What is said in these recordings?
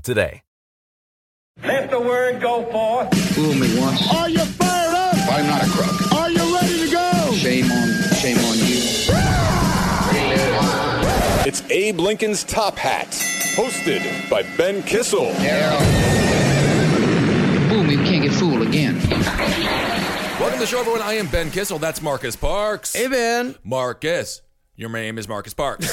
today. Let the word go forth. Fool me once. Are you fired up? I'm not a crook. Are you ready to go? Shame on, shame on you. It's Abe Lincoln's Top Hat, hosted by Ben Kissel. Fool me, we can't get fooled again. Welcome to the show, everyone. I am Ben Kissel. That's Marcus Parks. Hey, Ben. Marcus. Your name is Marcus Parks.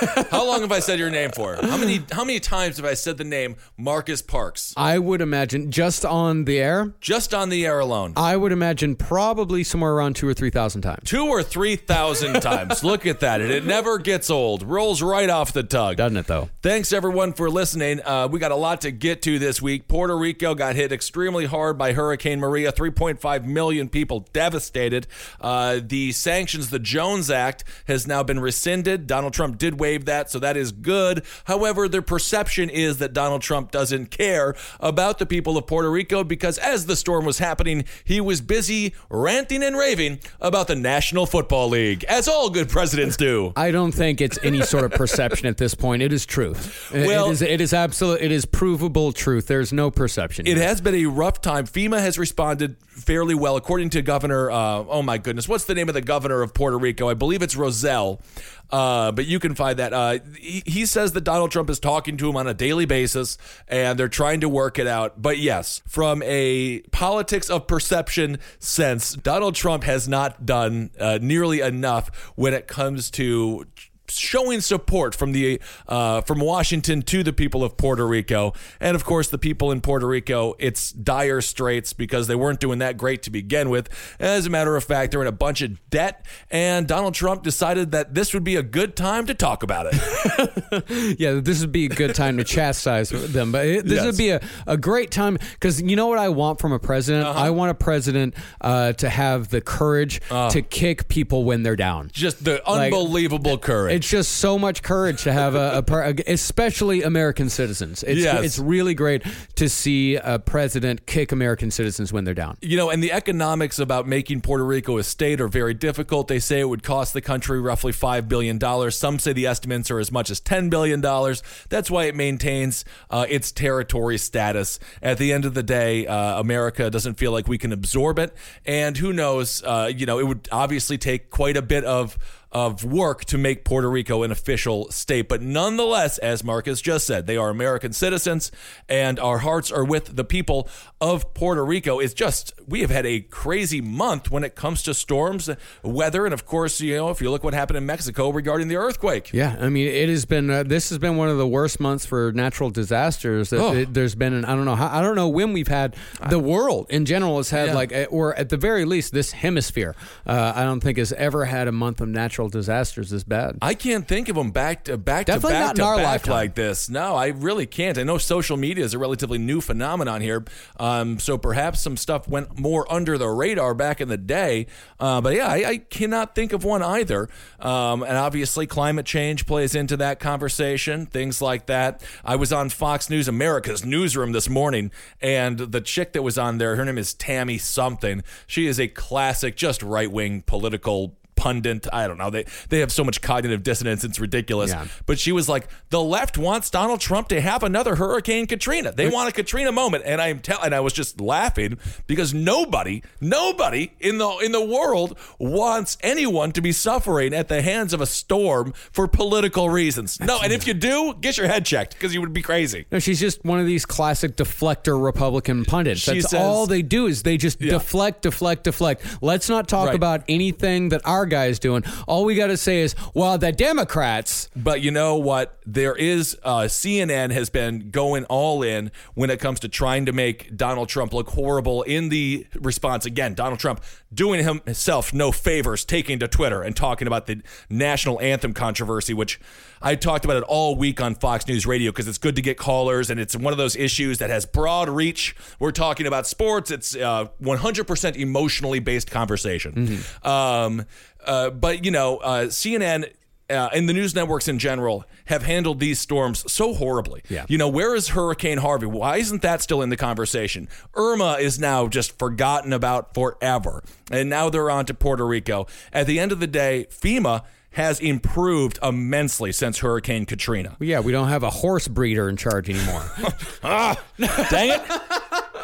how long have I said your name for? How many how many times have I said the name Marcus Parks? I would imagine just on the air. Just on the air alone. I would imagine probably somewhere around two or three thousand times. Two or three thousand times. Look at that. And it never gets old. Rolls right off the tongue. Doesn't it though? Thanks everyone for listening. Uh, we got a lot to get to this week. Puerto Rico got hit extremely hard by Hurricane Maria. 3.5 million people devastated. Uh, the sanctions, the Jones Act, has now been rescinded. Donald Trump did waive that, so that is good. However, the perception is that Donald Trump doesn't care about the people of Puerto Rico because as the storm was happening, he was busy ranting and raving about the National Football League, as all good presidents do. I don't think it's any sort of perception at this point. It is truth. Well- it is. It is absolute. It is provable truth. There's no perception. It here. has been a rough time. FEMA has responded fairly well, according to Governor. Uh, oh my goodness, what's the name of the governor of Puerto Rico? I believe it's Roselle, uh, but you can find that. Uh, he, he says that Donald Trump is talking to him on a daily basis, and they're trying to work it out. But yes, from a politics of perception sense, Donald Trump has not done uh, nearly enough when it comes to showing support from the uh, from Washington to the people of Puerto Rico, and of course the people in Puerto Rico. It's dire straits because they weren't doing that great to begin with. As a matter of fact, they're in a bunch of debt, and Donald Trump decided that this would be a good time to talk about it. yeah, this would be a good time to chastise them. But it, this Yes. would be a, a great time because you know what I want from a president? Uh-huh. I want a president uh, to have the courage Uh. to kick people when they're down. Just the Like, unbelievable courage. It's just so much courage to have a, a especially American citizens. It's, Yes. it's really great to see a president kick American citizens when they're down. You know, and the economics about making Puerto Rico a state are very difficult. They say it would cost the country roughly $5 billion. Some say the estimates are as much as $10 billion. That's why it maintains uh, its territory status. At the end of the day, uh, America doesn't feel like we can absorb it. And who knows, uh, you know, it would obviously take quite a bit of of work to make Puerto Rico an official state. But nonetheless, as Marcus just said, they are American citizens and our hearts are with the people of Puerto Rico. It's just, we have had a crazy month when it comes to storms, weather, and of course, you know, if you look what happened in Mexico regarding the earthquake. Yeah, I mean, it has been. Uh, this has been one of the worst months for natural disasters. Oh. it- there's been, an, I don't know, how, I don't know when we've had the world in general has had Yeah. like, uh, or at the very least, this hemisphere. Uh, I don't think has ever had a month of natural disasters this bad. I can't think of them back to back to Definitely back not to in our back lifetime. like this. No, I really can't. I know social media is a relatively new phenomenon here, um, so perhaps some stuff went more under the radar back in the day. Uh, but yeah, I, I cannot think of one either. Um, and obviously, climate change plays into that conversation. Things like that. I was on Fox News America's newsroom this morning, and the chick that was on there, her name is Tammy something. She is a classic, just right wing political pundit. I don't know. They they have so much cognitive dissonance. It's ridiculous. Yeah. But she was like, the left wants Donald Trump to have another Hurricane Katrina. They want a Katrina moment. And I am tell and I was just laughing because nobody, nobody in the in the world wants anyone to be suffering at the hands of a storm for political reasons. No, and if you do, get your head checked because you would be crazy. No, she's just one of these classic deflector Republican pundits. She That's says- all they do is they just deflect, deflect, deflect. Let's not talk Right. about anything that our guys doing. All we got to say is, well, the Democrats. But you know what? There is uh, CNN has been going all in when it comes to trying to make Donald Trump look horrible in the response. Again, Donald Trump doing himself no favors, taking to Twitter and talking about the national anthem controversy, which I talked about it all week on Fox News Radio because it's good to get callers and it's one of those issues that has broad reach. We're talking about sports. It's uh, 100% emotionally based conversation. Um, uh, but you know, uh, CNN uh, and the news networks in general have handled these storms so horribly. Yeah. You know, where is Hurricane Harvey? Why isn't that still in the conversation? Irma is now just forgotten about forever. And now they're on to Puerto Rico. At the end of the day, FEMA has improved immensely since Hurricane Katrina. Yeah, we don't have a horse breeder in charge anymore. Dang it.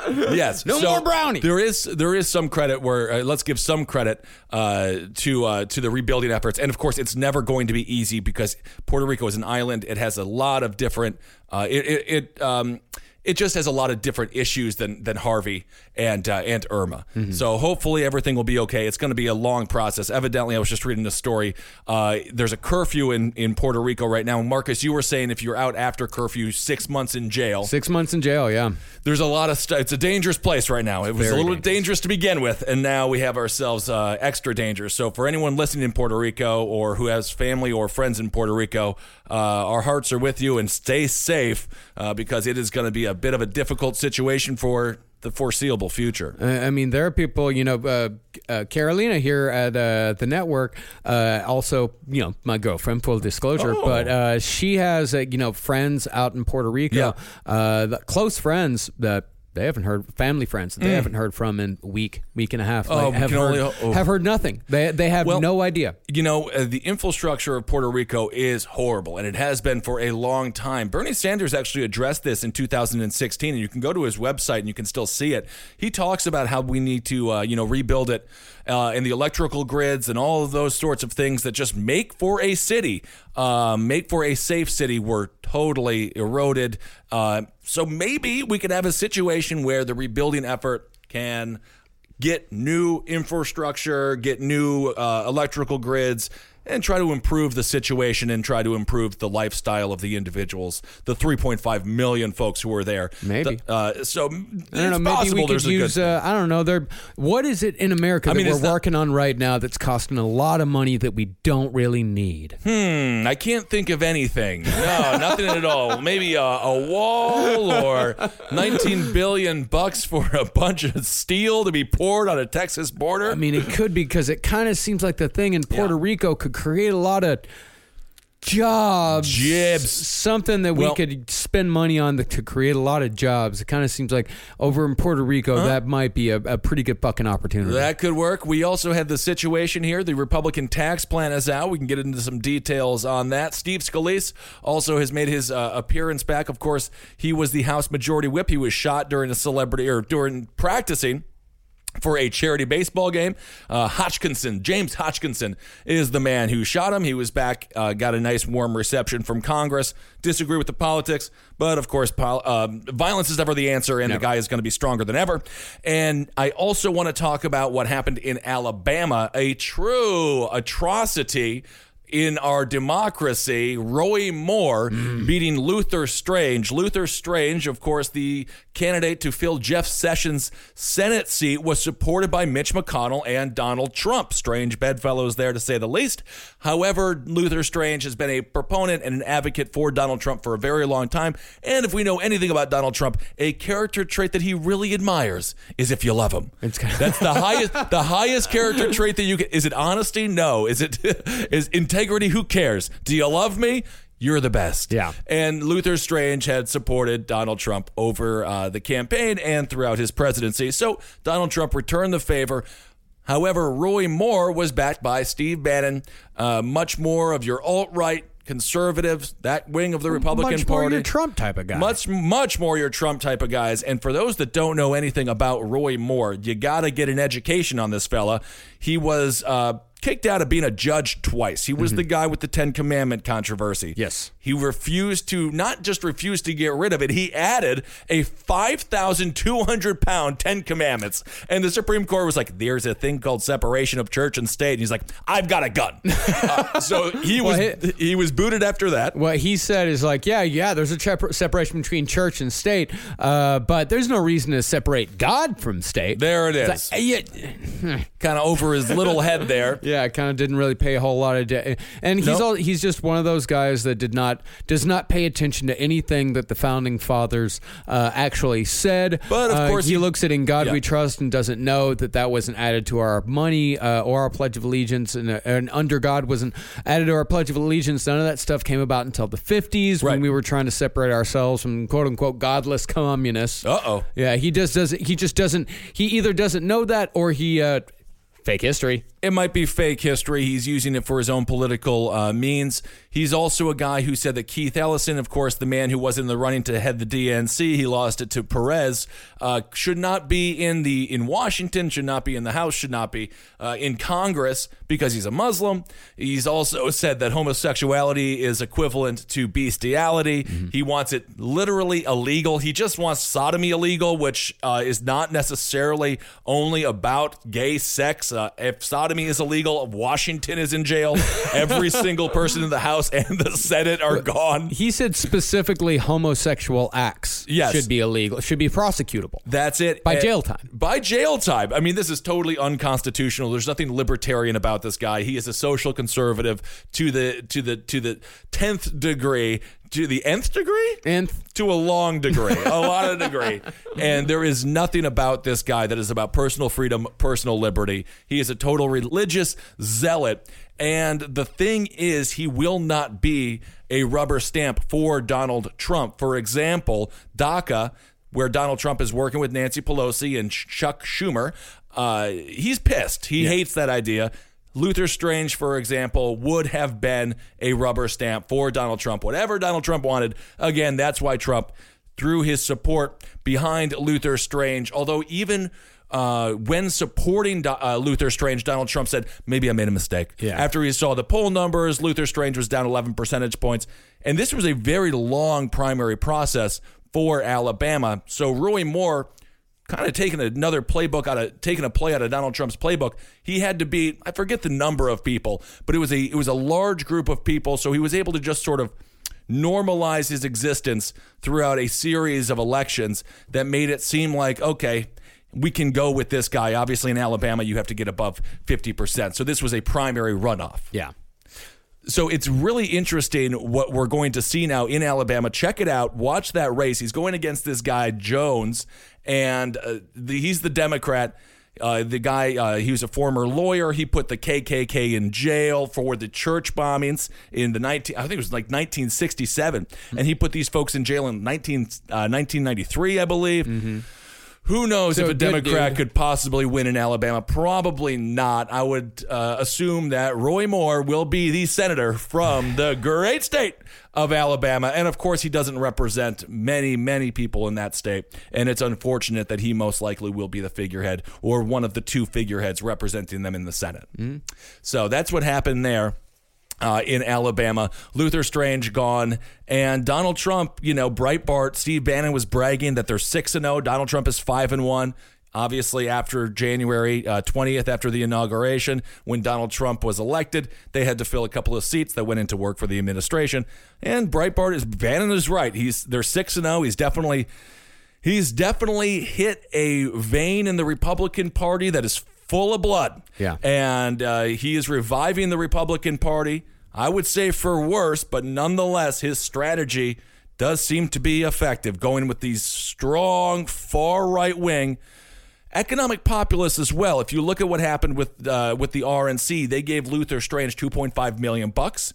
Yes. No more Brownie. There is there is some credit where uh, let's give some credit uh, to uh, to the rebuilding efforts, and of course, it's never going to be easy because Puerto Rico is an island. It has a lot of different. Uh, it it, it um, it just has a lot of different issues than than Harvey and uh, and Irma. So hopefully everything will be okay. It's going to be a long process. Evidently, I was just reading a story. Uh, there's a curfew in in Puerto Rico right now. Marcus, you were saying if you're out after curfew, six months in jail. Six months in jail, yeah. There's a lot of stuff. It's a dangerous place right now. It was Very a little dangerous. dangerous to begin with, and now we have ourselves uh, extra dangerous. So for anyone listening in Puerto Rico or who has family or friends in Puerto Rico, uh, our hearts are with you, and stay safe uh, because it is going to be a bit of a difficult situation for the foreseeable future. I mean, there are people, you know, uh, uh, Carolina here at uh, the network, uh, also, you know, my girlfriend, full disclosure, Oh. but uh, she has, uh, you know, friends out in Puerto Rico, Yeah. uh, the close friends that they haven't heard, family friends that they haven't heard from in a week, week and a half. Mm. Oh, we have, heard, only oh. have heard nothing. They, they have Well, no idea. You know, uh, the infrastructure of Puerto Rico is horrible, and it has been for a long time. Bernie Sanders actually addressed this in 2016, and you can go to his website and you can still see it. He talks about how we need to, uh, you know, rebuild it uh, and the electrical grids and all of those sorts of things that just make for a city, uh, make for a safe city, were totally eroded. So maybe we could have a situation where the rebuilding effort can get new infrastructure, get new uh, electrical grids, and try to improve the situation and try to improve the lifestyle of the individuals, the 3.5 million folks who are there. Maybe. The- uh, so I don't know. Maybe we could use. Uh, I don't know. There. What is it in America I that mean, we're not- working on right now that's costing a lot of money that we don't really need? Hmm, I can't think of anything. No, nothing at all. Maybe a, a wall or 19 billion bucks for a bunch of steel to be poured on a Texas border. I mean, it could be because it kind of seems like the thing in Puerto Rico could create a lot of jobs. Jibs. Something that we could spend money on to create a lot of jobs. It kind of seems like over in Puerto Rico, that might be a, a pretty good fucking opportunity. That could work. We also had the situation here. The Republican tax plan is out. We can get into some details on that. Steve Scalise also has made his uh, appearance back. Of course, he was the House Majority Whip. He was shot during a celebrity or during practicing for a charity baseball game. Uh, Hodgkinson, James Hodgkinson, is the man who shot him. He was back, uh, got a nice warm reception from Congress. Disagree with the politics, but of course, pol- um, violence is never the answer, and the guy is going to be stronger than ever. And I also want to talk about what happened in Alabama, a true atrocity. In our democracy, Roy Moore mm. beating Luther Strange. Luther Strange, of course, the candidate to fill Jeff Sessions' Senate seat, was supported by Mitch McConnell and Donald Trump. Strange bedfellows there, to say the least. However, Luther Strange has been a proponent and an advocate for Donald Trump for a very long time. And if we know anything about Donald Trump, a character trait that he really admires is if you love him. It's kind of- That's the highest the highest character trait that you can. Is it honesty? No. Is it is integrity? Who cares? Do you love me? You're the best. Yeah. And Luther Strange had supported Donald Trump over uh, the campaign and throughout his presidency. So Donald Trump returned the favor. However, Roy Moore was backed by Steve Bannon, uh, much more of your alt right conservatives, that wing of the Republican Party. Much more your Trump type of guy. Much, much more your Trump type of guys. And for those that don't know anything about Roy Moore, you got to get an education on this fella. He was uh, kicked out of being a judge twice. He was the guy with the Ten Commandment controversy. Yes. He refused to, not just refused to get rid of it, he added a 5,200 pound Ten Commandments. And the Supreme Court was like, there's a thing called separation of church and state. And he's like, I've got a gun. Uh, so he was, Well, he was booted after that. What he said is like, yeah, yeah, there's a chep- separation between church and state, uh, but there's no reason to separate God from state. There It's like, yeah, Kind of over his little head there. yeah, kind of didn't really pay a whole lot of, de- and he's Nope. all, he's just one of those guys that did not does not pay attention to anything that the founding fathers uh, actually said. But, of Uh, course, he he- looks at "In God Yeah. We Trust" and doesn't know that that wasn't added to our money uh, or our Pledge of Allegiance, and, uh, and "Under God" wasn't added to our Pledge of Allegiance. None of that stuff came about until the '50s Right. when we were trying to separate ourselves from "quote unquote" godless communists. Uh oh. Yeah, he just doesn't. He just doesn't. He either doesn't know that or he uh, fake history. It might be fake history. He's using it for his own political uh, means. He's also a guy who said that Keith Ellison, of course, the man who was in the running to head the DNC, he lost it to Perez, uh, should not be in the in Washington, should not be in the House, should not be uh, in Congress because he's a Muslim. He's also said that homosexuality is equivalent to bestiality. He wants it literally illegal. He just wants sodomy illegal, which uh, is not necessarily only about gay sex. Uh, if sodomy is illegal, Washington is in jail. Every single person in the House and the Senate are gone. He said specifically homosexual acts Yes. should be illegal, should be prosecutable. That's it. By And- jail time. By jail time. I mean, this is totally unconstitutional. There's nothing libertarian about this guy. He is a social conservative to the to the to the tenth degree, to the nth degree, nth to a long degree, a lot of degree. And there is nothing about this guy that is about personal freedom, personal liberty. He is a total religious zealot. And the thing is, he will not be a rubber stamp for Donald Trump. For example, DACA, where Donald Trump is working with Nancy Pelosi and Chuck Schumer, uh, he's pissed. He hates that idea. Luther Strange, for example, would have been a rubber stamp for Donald Trump. Whatever Donald Trump wanted, again, that's why Trump threw his support behind Luther Strange. Although, even uh, when supporting uh, Luther Strange, Donald Trump said, maybe I made a mistake. Yeah. After he saw the poll numbers, Luther Strange was down 11 percentage points. And this was a very long primary process for Alabama. So, Roy Moore kind of taking another playbook out of taking a play out of Donald Trump's playbook. He had to beat I forget the number of people, but it was a it was a large group of people, so he was able to just sort of normalize his existence throughout a series of elections that made it seem like okay, we can go with this guy. Obviously in Alabama you have to get above 50%. So this was a primary runoff. yeah, So it's really interesting what we're going to see now in Alabama. Check it out. Watch that race. He's going against this guy Jones, and uh, the, he's the Democrat. Uh, the guy, uh, he was a former lawyer. He put the KKK in jail for the church bombings in the 19, I think it was like 1967. And he put these folks in jail in 19, uh, 1993, I believe. Who knows So if a Democrat dude. could possibly win in Alabama? Probably not. I would uh, assume that Roy Moore will be the senator from the great state of Alabama. And of course, he doesn't represent many, many people in that state. And it's unfortunate that he most likely will be the figurehead or one of the two figureheads representing them in the Senate. So that's what happened there uh, in Alabama. Luther Strange gone, and Donald Trump. You know, Breitbart. Steve Bannon was bragging that they're six and zero. Donald Trump is five and one. Obviously, after January uh, twentieth, after the inauguration, when Donald Trump was elected, they had to fill a couple of seats that went into work for the administration. And Breitbart is Bannon is right. He's they're six and zero. He's definitely he's definitely hit a vein in the Republican Party that is full of blood. Yeah. And uh, he is reviving the Republican Party. I would say for worse, but nonetheless, his strategy does seem to be effective, going with these strong, far right wing economic populists as well. If you look at what happened with uh, with the RNC, they gave Luther Strange 2.5 million bucks.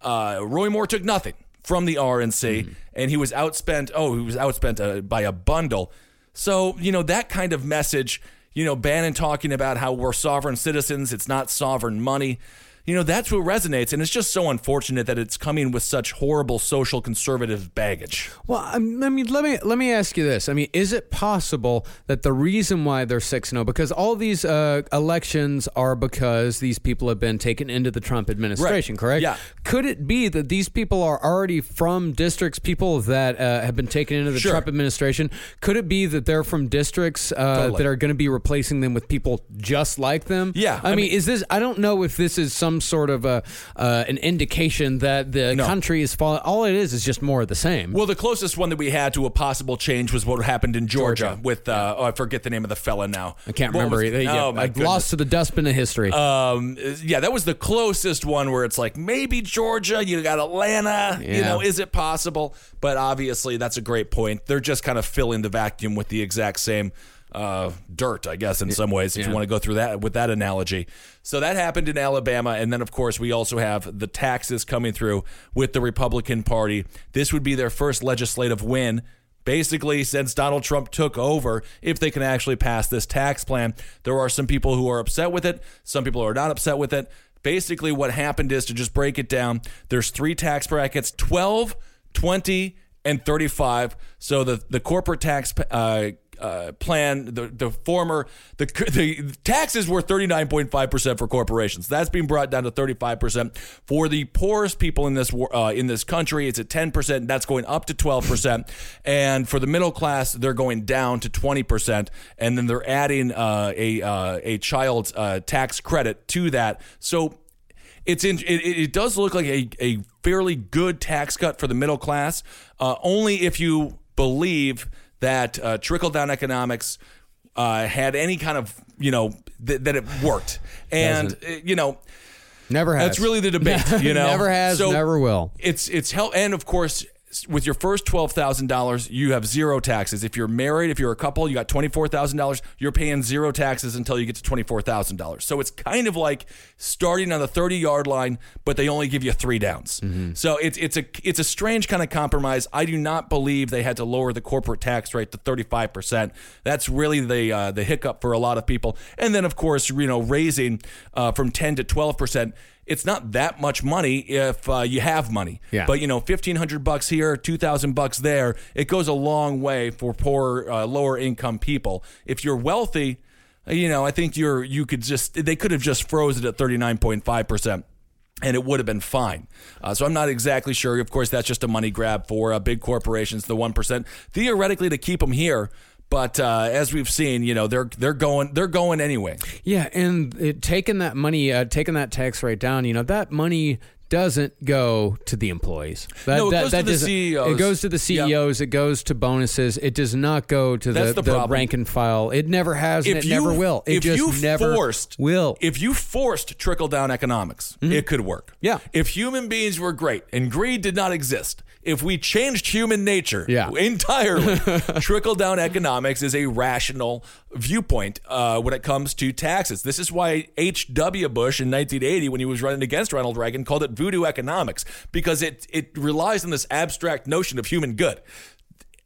Uh, Roy Moore took nothing from the RNC, and he was outspent. Oh, he was outspent uh, by a bundle. So you know that kind of message. You know, Bannon talking about how we're sovereign citizens. It's not sovereign money. You know, that's what resonates. And it's just so unfortunate that it's coming with such horrible social conservative baggage. Well, I mean, let me let me ask you this. I mean, is it possible that the reason why they're six zero because all these uh, elections are because these people have been taken into the Trump administration, Right. correct? Yeah. Could it be that these people are already from districts, people that uh, have been taken into the Sure. Trump administration? Could it be that they're from districts uh, Totally. that are going to be replacing them with people just like them? Yeah, I, I mean, mean- is this? I don't know if this is some sort of a uh, an indication that the No. country is falling. All it is is just more of the same. Well, the closest one that we had to a possible change was what happened in Georgia, Georgia. with, uh, oh, I forget the name of the fella now. I can't What remember. was- either. oh, my lost to the dustbin of history. Um, yeah, that was the closest one where it's like maybe Georgia, you got Atlanta, you know, is it possible? But obviously, that's a great point. They're just kind of filling the vacuum with the exact same uh, dirt, I guess, in some ways, if you want to go through that with that analogy. So that happened in Alabama, and then of course we also have the taxes coming through with the Republican Party. This would be their first legislative win basically since Donald Trump took over if they can actually pass this tax plan. There are some people who are upset with it, some people are not upset with it. Basically what happened is to just break it down, there's three tax brackets, 12, 20 and 35. So the the corporate tax uh, uh, plan, the the former the the taxes were 39.5 percent for corporations. That's being brought down to 35 percent for the poorest people in this uh, in this country. It's at 10 percent. That's going up to 12 percent, and for the middle class, they're going down to 20 percent. And then they're adding uh, a uh, a child uh, tax credit to that. So it's in, it, it does look like a, a fairly good tax cut for the middle class, uh, only if you believe that uh, trickle down economics uh, had any kind of you know th- that it worked, and uh, you know never has. that's really the debate. You know, never has, So never will. It's it's hell, and of course. With your first twelve thousand dollars, you have zero taxes. If you're married, if you're a couple, you got twenty four thousand dollars. You're paying zero taxes until you get to twenty four thousand dollars. So it's kind of like starting on the thirty yard line, but they only give you three downs. So it's it's a it's a strange kind of compromise. I do not believe they had to lower the corporate tax rate to thirty five percent. That's really the uh, the hiccup for a lot of people. And then of course, you know, raising uh, from ten to twelve percent it's not that much money if uh, you have money. Yeah. But you know, fifteen hundred bucks here, two thousand bucks there, it goes a long way for poor, uh, lower income people. If you're wealthy, you know, I think you're you could just they could have just froze it at thirty nine point five percent. And it would have been fine. Uh, so I'm not exactly sure. Of course, that's just a money grab for uh, big corporations, the one percent. Theoretically, to keep them here, but uh, as we've seen, you know, they're they're going they're going anyway. Yeah, and it, taking that money, uh, taking that tax rate down, you know, that money doesn't go to the employees. That, No, it that, goes to the CEOs. It goes to the. CEOs. It goes to bonuses. It does not go to That's the, the rank and file. It never has, and it never will. It if just you never forced, will. If you forced trickle down economics, it could work. Mm-hmm. Yeah. If human beings were great and greed did not exist, if we changed human nature Yeah. entirely, trickle down economics is a rational viewpoint uh, when it comes to taxes. This is why H.W. Bush in 1980, when he was running against Ronald Reagan, called it voodoo economics because it, it relies on this abstract notion of human good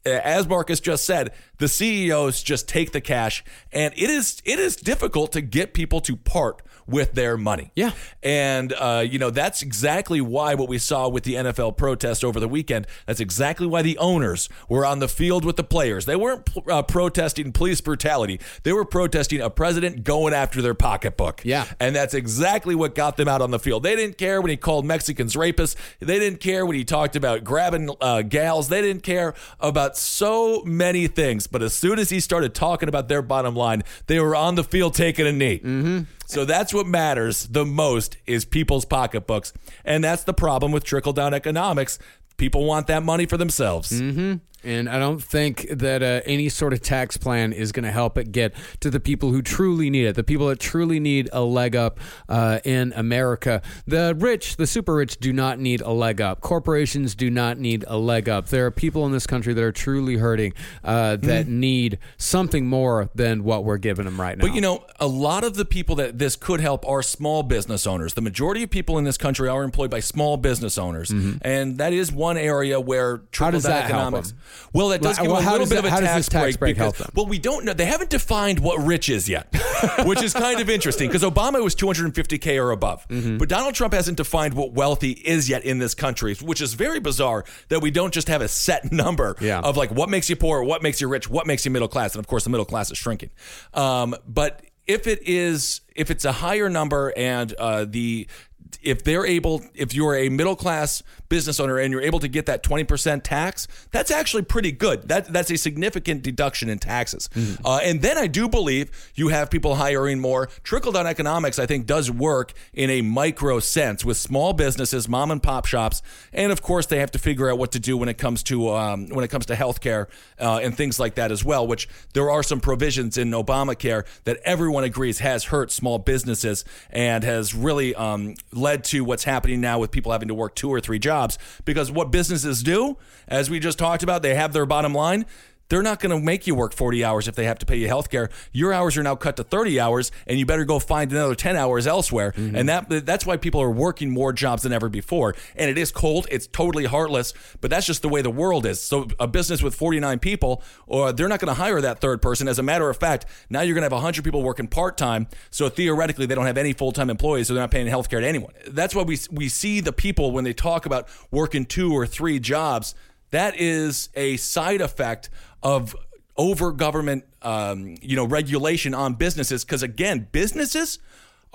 as Marcus just said, the CEOs just take the cash, and it is it is difficult to get people to part with their money. Yeah. and uh, you know that's exactly why what we saw with the NFL protest over the weekend. That's exactly why the owners were on the field with the players. They weren't uh, protesting police brutality. They were protesting a president going after their pocketbook. Yeah. and that's exactly what got them out on the field. They didn't care when he called Mexicans rapists. They didn't care when he talked about grabbing uh, gals. They didn't care about so many things. But as soon as he started talking about their bottom line, they were on the field taking a knee. Mm-hmm. So that's what matters the most is people's pocketbooks, and that's the problem with trickle down economics. People want that money for themselves. Mm-hmm. And I don't think that uh, any sort of tax plan is going to help it get to the people who truly need it, the people that truly need a leg up uh, in America. The rich, the super rich, do not need a leg up. Corporations do not need a leg up. There are people in this country that are truly hurting uh, that need something more than what we're giving them right now. But you know, a lot of the people that this could help are small business owners. The majority of people in this country are employed by small business owners, and that is one area where Mm-hmm. Does trickle-down that help them? Well, that does Well, give well, a little bit that- of a how does tax this tax break. break because, help them? Well, we don't know. They haven't defined what rich is yet, which is kind of interesting because Obama was 250k or above, Mm-hmm. but Donald Trump hasn't defined what wealthy is yet in this country, which is very bizarre that we don't just have a set number Yeah. of like what makes you poor, what makes you rich, what makes you middle class, and of course the middle class is shrinking. Um, but if it is, if it's a higher number and uh, the if they're able, if you're a middle class business owner and you're able to get that 20% tax, that's actually pretty good. That that's a significant deduction in taxes. Uh, and then I do believe you have people hiring more. Trickle down economics, I think, does work in a micro sense with small businesses, mom and pop shops, and of course they have to figure out what to do when it comes to um, when it comes to healthcare uh, and things like that as well. Which there are some provisions in Obamacare that everyone agrees has hurt small businesses and has really um, led to what's happening now with people having to work two or three jobs. Because what businesses do, as we just talked about, they have their bottom line. They're not going to make you work 40 hours if they have to pay you health care. Your hours are now cut to 30 hours, and you better go find another 10 hours elsewhere. Mm-hmm. And that that's why people are working more jobs than ever before. And it is cold. It's totally heartless, but that's just the way the world is. So a business with 49 people, or they're not going to hire that third person. As a matter of fact, now you're going to have 100 people working part time. So theoretically, they don't have any full time employees, so they're not paying health care to anyone. That's why we we see the people when they talk about working two or three jobs. That is a side effect of over government, um, you know, regulation on businesses. Because again, businesses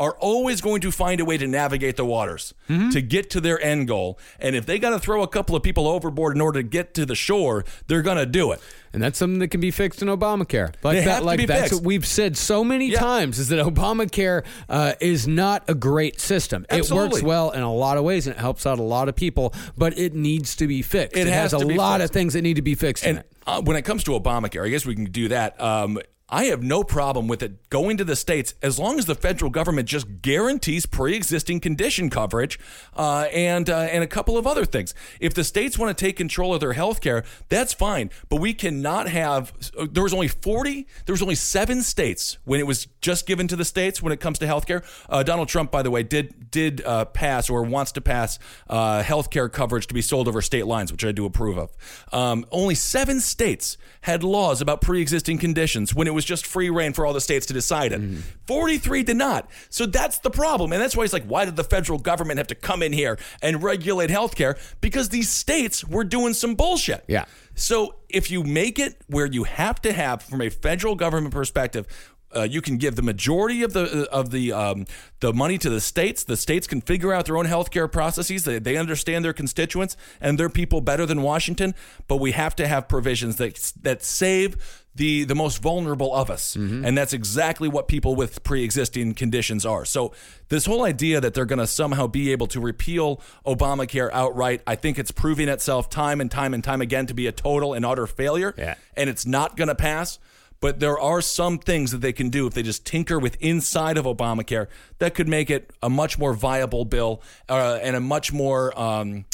are always going to find a way to navigate the waters to get to their end goal. And if they got to throw a couple of people overboard in order to get to the shore, they're going to do it. And that's something that can be fixed in Obamacare. Like They that, have to like be that's fixed. what we've said so many Yeah. times is that Obamacare uh, is not a great system. It works well in a lot of ways and it helps out a lot of people, but it needs to be fixed. It has has, a lot fixed. of things that need to be fixed in And it. uh, when it comes to Obamacare, I guess we can do that. Um, I have no problem with it going to the states as long as the federal government just guarantees pre-existing condition coverage uh, and uh, and a couple of other things. If the states want to take control of their health care, that's fine. But we cannot have. There was only forty. There was only seven states when it was just given to the states when it comes to health care. Uh, Donald Trump, by the way, did did uh, pass or wants to pass uh, health care coverage to be sold over state lines, which I do approve of. Um, only seven states had laws about pre-existing conditions when it was just free reign for all the states to decide it. 43 did not. So that's the problem. And that's why he's like, why did the federal government have to come in here and regulate healthcare? Because these states were doing some bullshit. Yeah. So if you make it where you have to have, from a federal government perspective, uh, you can give the majority of the of the um, the money to the states. The states can figure out their own healthcare processes. They, they understand their constituents and their people better than Washington. But we have to have provisions that that save the the most vulnerable of us, and that's exactly what people with pre-existing conditions are. So this whole idea that they're going to somehow be able to repeal Obamacare outright, I think it's proving itself time and time and time again to be a total and utter failure. Yeah. and it's not going to pass. But there are some things that they can do if they just tinker with inside of Obamacare that could make it a much more viable bill uh, and a much more um,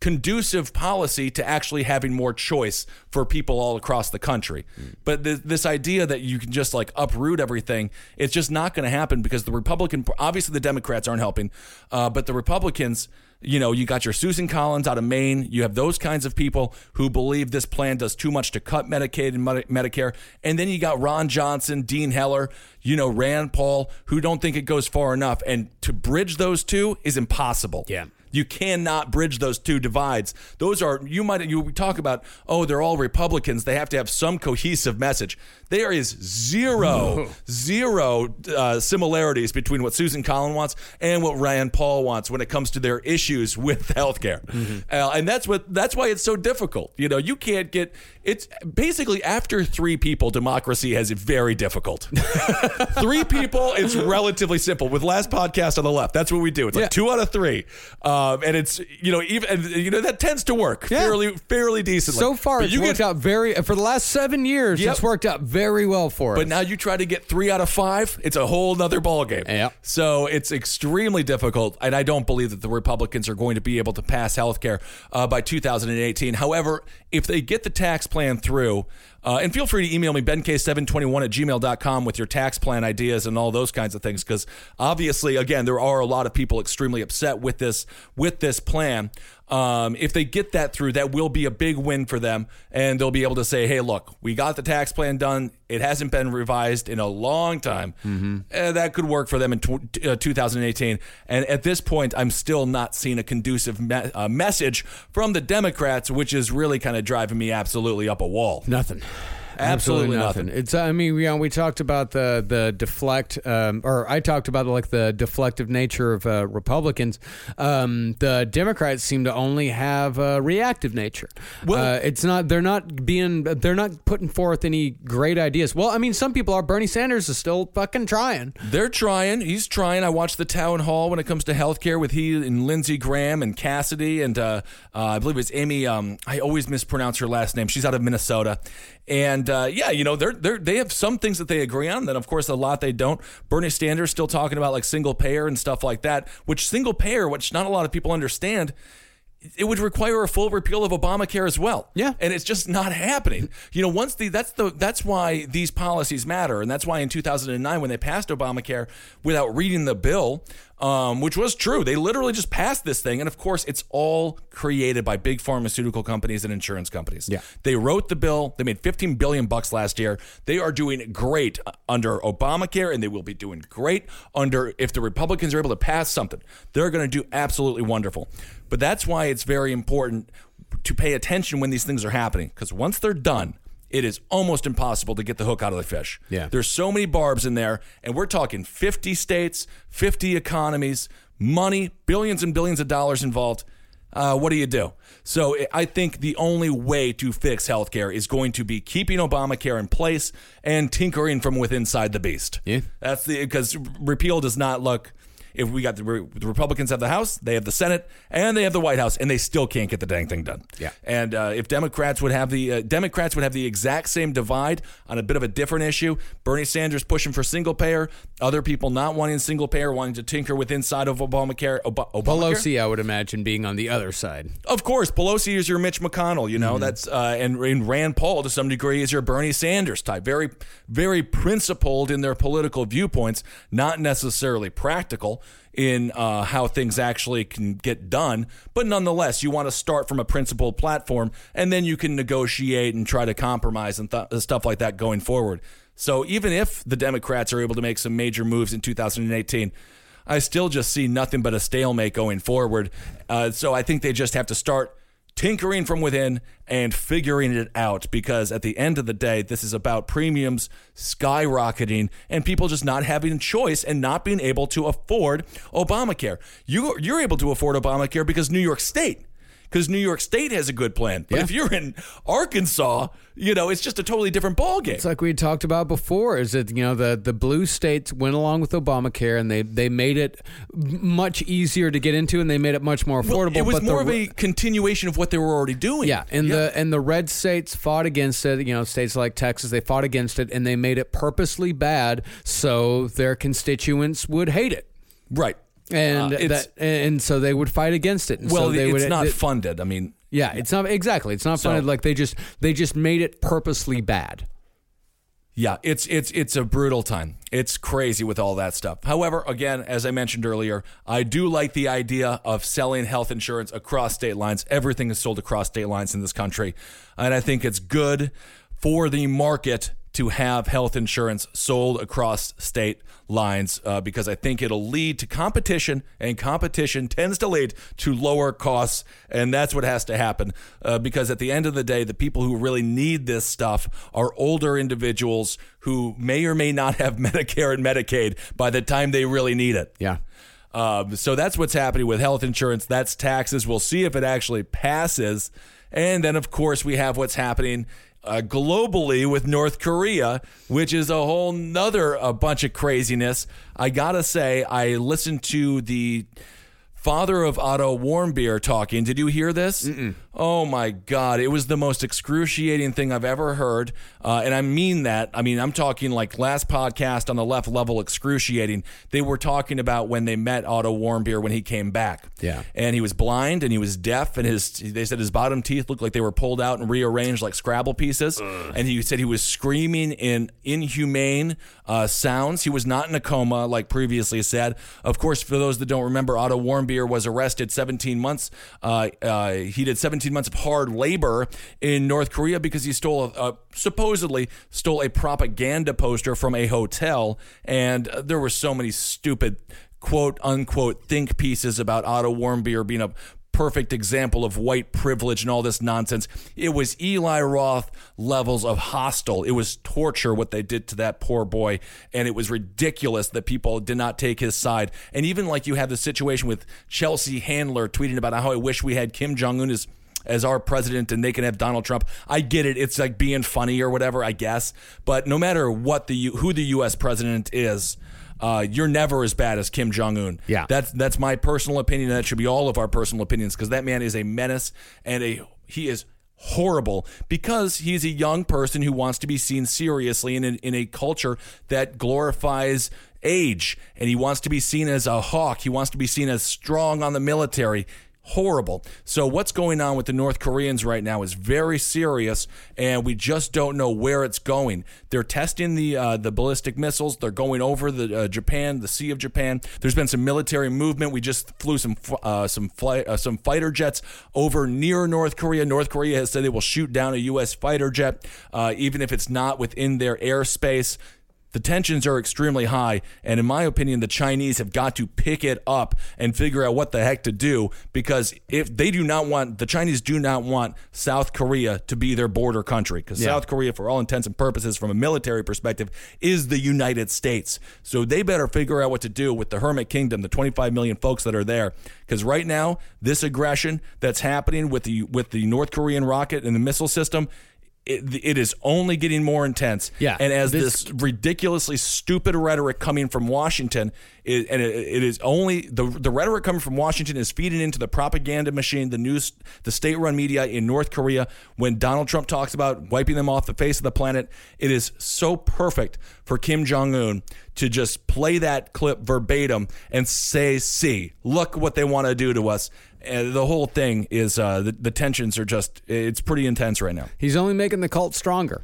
conducive policy to actually having more choice for people all across the country. But th- this idea that you can just like uproot everything, it's just not going to happen because the Republican, obviously the Democrats aren't helping, uh, but the Republicans you know, you got your Susan Collins out of Maine. You have those kinds of people who believe this plan does too much to cut Medicaid and Medi- Medicare. And then you got Ron Johnson, Dean Heller, you know, Rand Paul, who don't think it goes far enough. And to bridge those two is impossible. Yeah. You cannot bridge those two divides. Those are you might you talk about oh they're all Republicans. They have to have some cohesive message. There is zero zero uh, similarities between what Susan Collins wants and what Rand Paul wants when it comes to their issues with healthcare. Uh, and that's what that's why it's so difficult. You know you can't get it's basically after three people democracy has it very difficult. three people it's relatively simple. With last podcast on the left that's what we do. It's like Yeah. two out of three. Um, and it's you know even and, you know that tends to work Yeah. fairly fairly decently. So far, But it's you worked get- out very. For the last seven years, Yep. it's worked out very well for us. But now you try to get three out of five, it's a whole nother ballgame. Yep. So it's extremely difficult. And I don't believe that the Republicans are going to be able to pass health care uh, by 2018. However, if they get the tax plan through, uh, and feel free to email me, benk721 at gmail.com with your tax plan ideas and all those kinds of things. Because obviously, again, there are a lot of people extremely upset with this with this plan. Um, if they get that through, that will be a big win for them, and they'll be able to say, "Hey, look, we got the tax plan done. It hasn't been revised in a long time. Uh, that could work for them in tw- uh, 2018." And at this point, I'm still not seeing a conducive me- uh, message from the Democrats, which is really kind of driving me absolutely up a wall. Nothing. Absolutely nothing. It's. I mean, you know, we talked about the the deflect, um, or I talked about like the deflective nature of uh, Republicans. Um, the Democrats seem to only have a reactive nature. Well- uh, it's not. They're not being. They're not putting forth any great ideas. Well, I mean, some people are. Bernie Sanders is still fucking trying. They're trying. He's trying. I watched the town hall when it comes to healthcare with he and Lindsey Graham and Cassidy and uh, uh, I believe it's Amy. Um, I always mispronounce her last name. She's out of Minnesota, and uh, yeah, you know they're they they have some things that they agree on. Then of course a lot they don't. Bernie Sanders still talking about like single payer and stuff like that. Which single payer, which not a lot of people understand. It would require a full repeal of Obamacare as well. Yeah. and it's just not happening. You know, once the that's the that's why these policies matter, and that's why in 2009 when they passed Obamacare without reading the bill, um, which was true, they literally just passed this thing, and of course it's all created by big pharmaceutical companies and insurance companies. Yeah. they wrote the bill. They made 15 billion bucks last year. They are doing great under Obamacare, and they will be doing great under if the Republicans are able to pass something. They're going to do absolutely wonderful. But that's why it's very important to pay attention when these things are happening because once they're done, it is almost impossible to get the hook out of the fish. Yeah. There's so many barbs in there, and we're talking 50 states, 50 economies, money, billions and billions of dollars involved. Uh, what do you do? So I think the only way to fix healthcare is going to be keeping Obamacare in place and tinkering from within inside the beast. Yeah. That's the because repeal does not look. If we got the, Re- the Republicans have the House, they have the Senate, and they have the White House, and they still can't get the dang thing done. Yeah. And uh, if Democrats would have the uh, Democrats would have the exact same divide on a bit of a different issue, Bernie Sanders pushing for single payer, other people not wanting single payer, wanting to tinker with inside of Obamacare. Ob- Obamacare? Pelosi, I would imagine, being on the other side. Of course, Pelosi is your Mitch McConnell. You know that's uh, and, and Rand Paul to some degree is your Bernie Sanders type. Very, very principled in their political viewpoints, not necessarily practical in uh, how things actually can get done. But nonetheless, you want to start from a principled platform, and then you can negotiate and try to compromise and th- stuff like that going forward. So even if the Democrats are able to make some major moves in 2018. I still just see nothing but a stalemate going forward. Uh, so I think they just have to start tinkering from within and figuring it out because at the end of the day, this is about premiums skyrocketing and people just not having a choice and not being able to afford Obamacare. You, you're able to afford Obamacare because New York State. Because New York State has a good plan, but Yeah. if you're in Arkansas, you know it's just a totally different ballgame. It's like we talked about before. Is that you know the the blue states went along with Obamacare and they they made it much easier to get into and they made it much more Well, affordable. it was but the more of a continuation of what they were already doing. Yeah, and the and the red states fought against it. You know, states like Texas, they fought against it, and they made it purposely bad so their constituents would hate it, right. And Uh, that and so they would fight against it. And Well, so they it's would, not they- funded. I mean, yeah, it's not exactly. It's not So- funded. Like they just they just made it purposely bad. yeah, it's it's it's a brutal time. It's crazy with all that stuff. However, again, as I mentioned earlier, I do like the idea of selling health insurance across state lines. Everything is sold across state lines in this country, and I think it's good for the market to have health insurance sold across state lines uh, because I think it'll lead to competition, and competition tends to lead to lower costs, and that's what has to happen. Uh, because at the end of the day, the people who really need this stuff are older individuals who may or may not have Medicare and Medicaid by the time they really need it. Yeah. Um, so that's what's happening with health insurance. That's taxes. We'll see if it actually passes. And then, of course, we have what's happening uh, globally with North Korea, which is a whole nother a bunch of craziness. I gotta say, I listened to the father of Otto Warmbier talking. Did you hear this? Oh my God. It was the most excruciating thing I've ever heard. Uh, and I mean that. I mean, I'm talking like last podcast on the left level, excruciating. They were talking about when they met Otto Warmbier when he came back. Yeah. And he was blind and he was deaf, and his they said his bottom teeth looked like they were pulled out and rearranged like Scrabble pieces. And he said he was screaming in inhumane uh, sounds. He was not in a coma like previously said. Of course, for those that don't remember, Otto Warmbier Warmbier was arrested 17 months. Uh, uh, he did 17 months of hard labor in North Korea because he stole a, a supposedly stole a propaganda poster from a hotel, and uh, there were so many stupid quote unquote think pieces about Otto Warmbier being a perfect example of white privilege and all this nonsense. It was Eli Roth levels of Hostel. It was torture what they did to that poor boy. And it was ridiculous that people did not take his side. And even like you have the situation with Chelsea Handler tweeting about how I wish we had Kim Jong un as as our president and they can have Donald Trump. I get it. It's like being funny or whatever, I guess. But no matter what the who the US president is, uh, you're never as bad as Kim Jong Un. Yeah. that's that's my personal opinion. and That should be all of our personal opinions because that man is a menace and a he is horrible because he's a young person who wants to be seen seriously in a, in a culture that glorifies age and he wants to be seen as a hawk. He wants to be seen as strong on the military horrible. So what's going on with the North Koreans right now is very serious, and we just don't know where it's going. They're testing the uh, the ballistic missiles. They're going over the uh, Japan, the Sea of Japan. There's been some military movement. We just flew some uh, some flight uh, some fighter jets over near North Korea. North Korea has said they will shoot down a U.S. fighter jet, uh, even if it's not within their airspace. The tensions are extremely high, and in my opinion, the Chinese have got to pick it up and figure out what the heck to do because if they do not want, the Chinese do not want South Korea to be their border country because Yeah. South Korea, for all intents and purposes, from a military perspective, is the United States. So they better figure out what to do with the Hermit Kingdom, the 25 million folks that are there. Because right now, this aggression that's happening with the with the North Korean rocket and the missile system. It, it is only getting more intense. Yeah, And as this- this ridiculously stupid rhetoric coming from Washington, it, and it, it is only the the rhetoric coming from Washington is feeding into the propaganda machine, the news, the state-run media in North Korea. When Donald Trump talks about wiping them off the face of the planet, it is so perfect for Kim Jong Un to just play that clip verbatim and say, "See, look what they want to do to us." And the whole thing is uh, the, the tensions are just it's pretty intense right now. He's only making the cult stronger.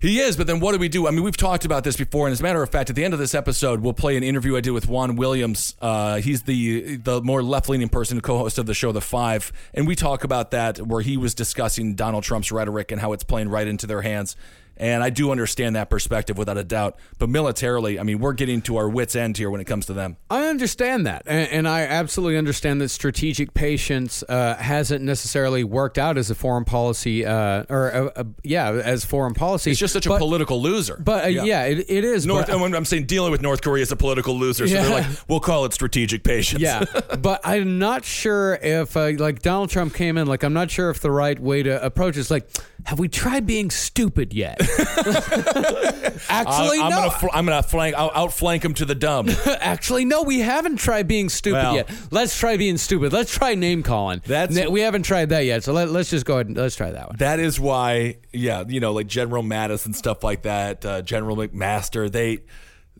He is, but then what do we do? I mean, we've talked about this before, and as a matter of fact, at the end of this episode, we'll play an interview I did with Juan Williams. Uh, he's the the more left leaning person, co-host of the show The Five, and we talk about that where he was discussing Donald Trump's rhetoric and how it's playing right into their hands. And I do understand that perspective without a doubt. But militarily, I mean, we're getting to our wits' end here when it comes to them. I understand that, and, and I absolutely understand that strategic patience uh, hasn't necessarily worked out as a foreign policy, uh, or uh, uh, yeah, as foreign policy. It's just such a political loser. But uh, yeah. it, it is. North, but, I'm saying dealing with North Korea is a political loser, so Yeah. they're like, we'll call it strategic patience. yeah, but I'm not sure if uh, like Donald Trump came in. Like I'm not sure if the right way to approach is like, have we tried being stupid yet? Actually, I'm no. gonna fl- I'm gonna flank. I'll outflank him to the dumb. Actually, no, we haven't tried being stupid Well- yet. Let's try being stupid. Let's try name calling. That's- Na- we haven't tried that yet. So let, let's just go ahead and let's try that one. That is why, yeah, you know, like General Mattis and stuff like that, uh, General McMaster, they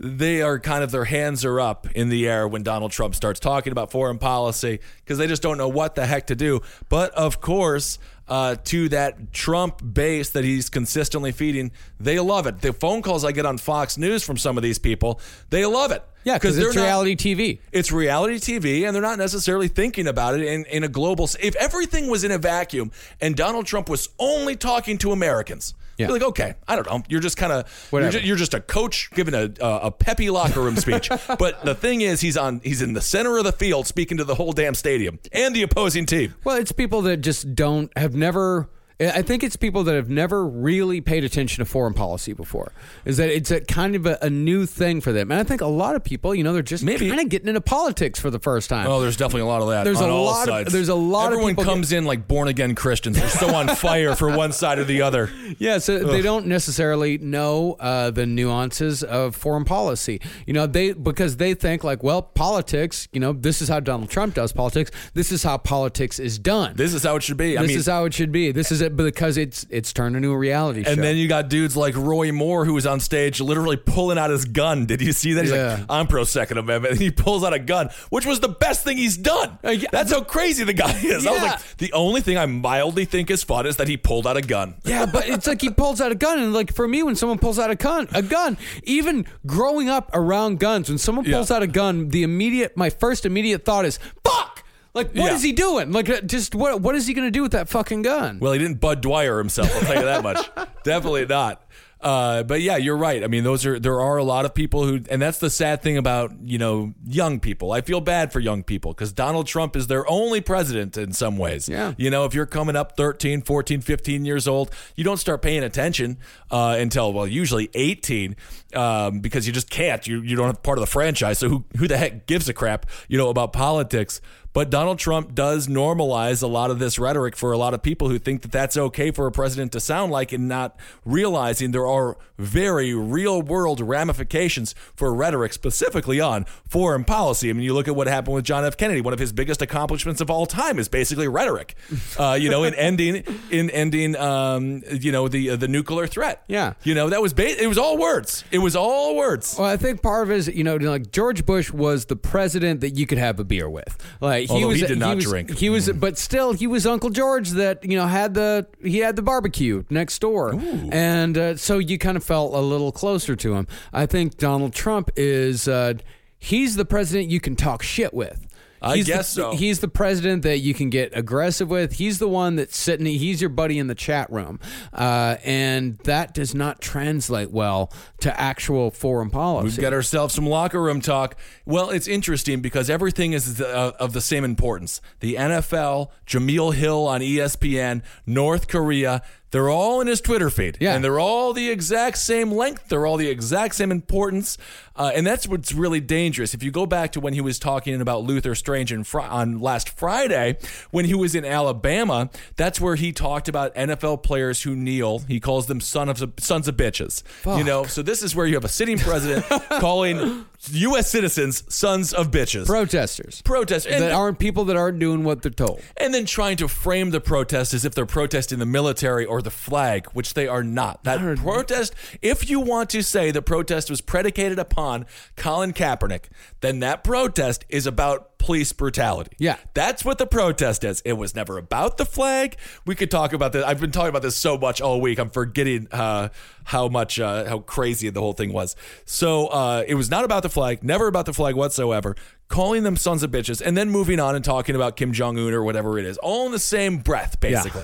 they are kind of their hands are up in the air when Donald Trump starts talking about foreign policy because they just don't know what the heck to do. But of course, uh, to that Trump base that he's consistently feeding, they love it. The phone calls I get on Fox News from some of these people, they love it. Yeah, because it's not- reality TV. it's reality TV, and they're not necessarily thinking about it in, in a global. If everything was in a vacuum and Donald Trump was only talking to Americans, Yeah. you're like, okay, I don't know. You're just kind of you're, ju- you're just a coach giving a, a a peppy locker room speech. but the thing is, he's on he's in the center of the field speaking to the whole damn stadium and the opposing team. Well, it's people that just don't have never. I think it's people that have never really paid attention to foreign policy before. Is that it's a kind of a, a new thing for them, and I think a lot of people, you know, they're just Maybe. kind of getting into politics for the first time. Oh, there's definitely a lot of that. There's a lot of- there's a lot of Everyone people comes in like born again Christians. They're so on fire for one side or the other. Yeah, so they don't necessarily know uh, the nuances of foreign policy. You know, they because they think like, well, politics. You know, this is how Donald Trump does politics. This is how politics is done. This is how it should be. I This mean, is how it should be. This is it because it's it's turned into a reality show. And then you got dudes like Roy Moore who was on stage literally pulling out his gun. Did you see that? He's Yeah. like, I'm pro Second Amendment. And he pulls out a gun, which was the best thing he's done. Uh, yeah. That's how crazy the guy is. I was Yeah. like, the only thing I mildly think is fun is that he pulled out a gun. Yeah, but it's like he pulls out a gun, and like for me, when someone pulls out a gun, a gun, even growing up around guns, when someone Yeah. pulls out a gun, the immediate, my first immediate thought is "fuck." Like, what is Yeah. he doing? Like, uh, just what what is he going to do with that fucking gun? Well, he didn't Budd Dwyer himself. I'll tell you that much. Definitely not. Uh, but yeah, you're right. I mean, those are there are a lot of people who, and that's the sad thing about you know young people. I feel bad for young people because Donald Trump is their only president in some ways. Yeah. You know, if you're coming up 13, 14, 15 years old, you don't start paying attention uh, until well, usually 18, um, because you just can't. You you don't have part of the franchise. So who who the heck gives a crap? You know about politics. But Donald Trump does normalize a lot of this rhetoric for a lot of people who think that that's okay for a president to sound like and not realizing there are very real world ramifications for rhetoric, specifically on foreign policy. I mean, you look at what happened with John F. Kennedy. One of his biggest accomplishments of all time is basically rhetoric, uh, you know, in ending in ending, um, you know, the uh, the nuclear threat. Yeah. you know, that was ba- it was all words. It was all words. Well, I think part of it is, you know, like George Bush was the president that you could have a beer with. Like he Although was, he did not was, drink. He was, but still, he was Uncle George that you know had the he had the barbecue next door, and uh, so you kind of felt a little closer to him. I think Donald Trump is uh, he's the president you can talk shit with. I He's the- guess so. He's the president that you can get aggressive with. He's the one that's sitting. He's your buddy in the chat room, uh, and that does not translate well to actual foreign policy. We've got ourselves some locker room talk. Well, it's interesting because everything is uh, of the same importance. The NFL, Jemele Hill on ESPN, North Korea, they're all in his Twitter feed. Yeah. And they're all the exact same length. They're all the exact same importance. Uh, and that's what's really dangerous. If you go back to when he was talking about Luther Strange fr- on last Friday, when he was in Alabama, that's where he talked about NFL players who kneel. He calls them son of, sons of bitches. You know, so this is where you have a sitting president calling U.S. citizens sons of bitches. protesters Protest. And, that aren't people that aren't doing what they're told. and then trying to frame the protest as if they're protesting the military or the flag, which they are not. That protest, if you want to say the protest was predicated upon Colin Kaepernick, then that protest is about police brutality. Yeah. That's what the protest is. It was never about the flag. We could talk about this. I've been talking about this so much all week. I'm forgetting uh, how much, uh, how crazy the whole thing was. So uh, it was not about the flag, never about the flag whatsoever. Calling them sons of bitches, and then moving on and talking about Kim Jong Un or whatever it is, all in the same breath, basically.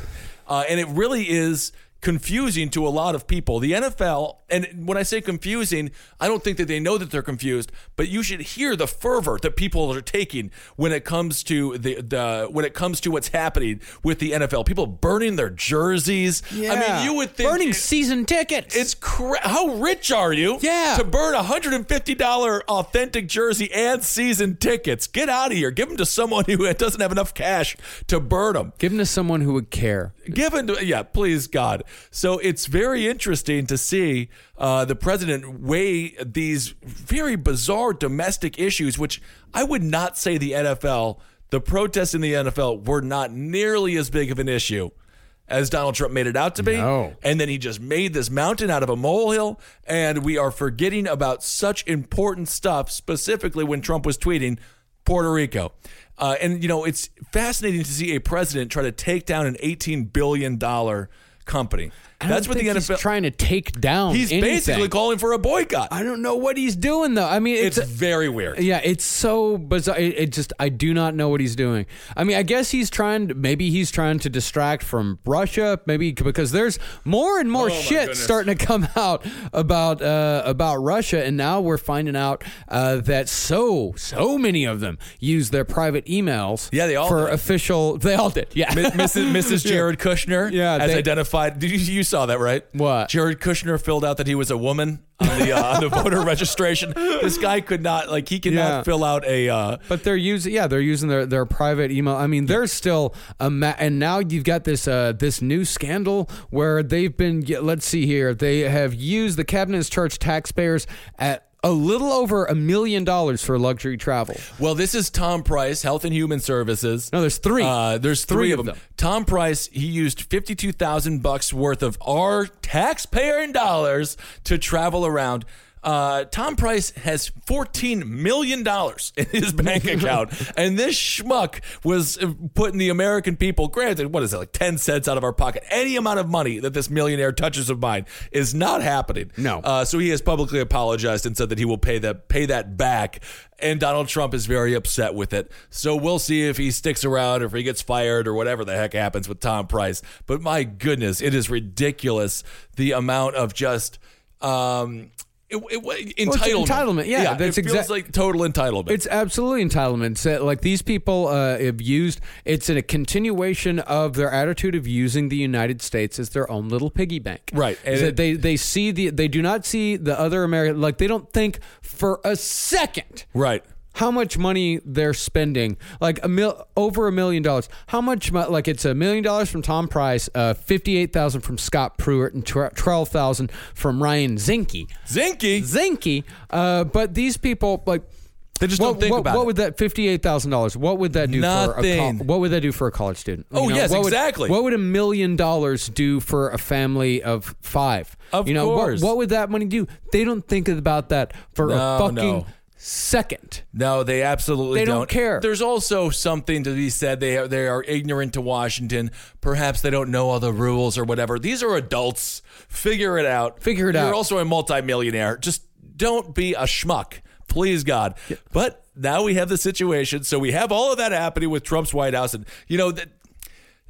Uh, and it really is confusing to a lot of people. The NFL, and when I say confusing, I don't think that they know that they're confused, but you should hear the fervor that people are taking when it comes to the, the when it comes to what's happening with the NFL. People burning their jerseys. I mean, you would think burning season tickets. it's cra- how rich are you? Yeah. To burn a hundred and fifty dollar authentic jersey and season tickets. Get out of here. Give them to someone who doesn't have enough cash to burn them. Give them to someone who would care. Given to yeah, please God. So it's very interesting to see uh, the president weigh these very bizarre domestic issues, which I would not say the NFL, the protests in the NFL were not nearly as big of an issue as Donald Trump made it out to be. No. And then he just made this mountain out of a molehill, and we are forgetting about such important stuff, specifically when Trump was tweeting Puerto Rico. Uh, and, you know, it's fascinating to see a president try to take down an $18 billion company. That's what the NFL. He's trying to take down. he's anything. basically calling for a boycott. I don't know what he's doing though. I mean, it's it's. very weird. yeah, it's so bizarre. It, it just, I do not know what he's doing. I mean, I guess he's trying. To, maybe he's trying to distract from Russia. Maybe because there's more and more Oh, shit starting to come out about uh, about Russia, and now we're finding out uh, that so so many of them use their private emails. Yeah, they all for did. official. They all did. Yeah, Mrs. Mrs. Jared Kushner Yeah, has they- identified. Did you, you saw that right? What? Jared Kushner filled out that he was a woman on the uh, on the voter registration. This guy could not like he could Yeah. not fill out a. Uh, But they're using, yeah, they're using their, their private email. I mean, there's still a ma- and now you've got this uh, this new scandal where they've been. yeah, Let's see here, they have used the cabinet's charged taxpayers at a little over a million dollars for luxury travel. well, this is Tom Price, Health and Human Services. No, there's three. Uh, there's three, Three of them. them. Tom Price, he used fifty-two thousand bucks worth of our taxpayer dollars to travel around. Uh, Tom Price has $14 million in his bank account, and this schmuck was uh, putting the American people, granted, what is it, like 10 cents out of our pocket? Any amount of money that this millionaire touches of mine is not happening. No. Uh, so he has publicly apologized and said that he will pay that pay that back. And Donald Trump is very upset with it. So we'll see if he sticks around or if he gets fired or whatever the heck happens with Tom Price. But my goodness, it is ridiculous the amount of just um it, it, entitlement. entitlement, yeah, that's it feels exact- like total entitlement. It's absolutely entitlement. So, like these people uh, have used. It's in a continuation of their attitude of using the United States as their own little piggy bank. Right, and So it- they they see the they do not see the other American like they don't think for a second right. How much money they're spending like a mil over a million dollars how much mo- like it's a million dollars from tom price uh, 58000 from scott pruitt and 12000 from ryan zinke Zinke, zinke uh, but these people like They just what, don't think what, about what it. would that fifty-eight thousand dollars? What would that do for a Nothing. col- what would that do for a college student? Oh, yes, what would- exactly. what would a million dollars do for a family of five? Of you know, what- course. What, would that money do? They don't think about that for No, a fucking no. Second. No, they absolutely They don't care. There's also something to be said. They are, they are ignorant to Washington. Perhaps they don't know all the rules or whatever. These are adults. Figure it out. Figure it out. You're also a multimillionaire. Just don't be a schmuck. Please God. But now we have the situation. So we have all of that happening with Trump's White House, and you know that.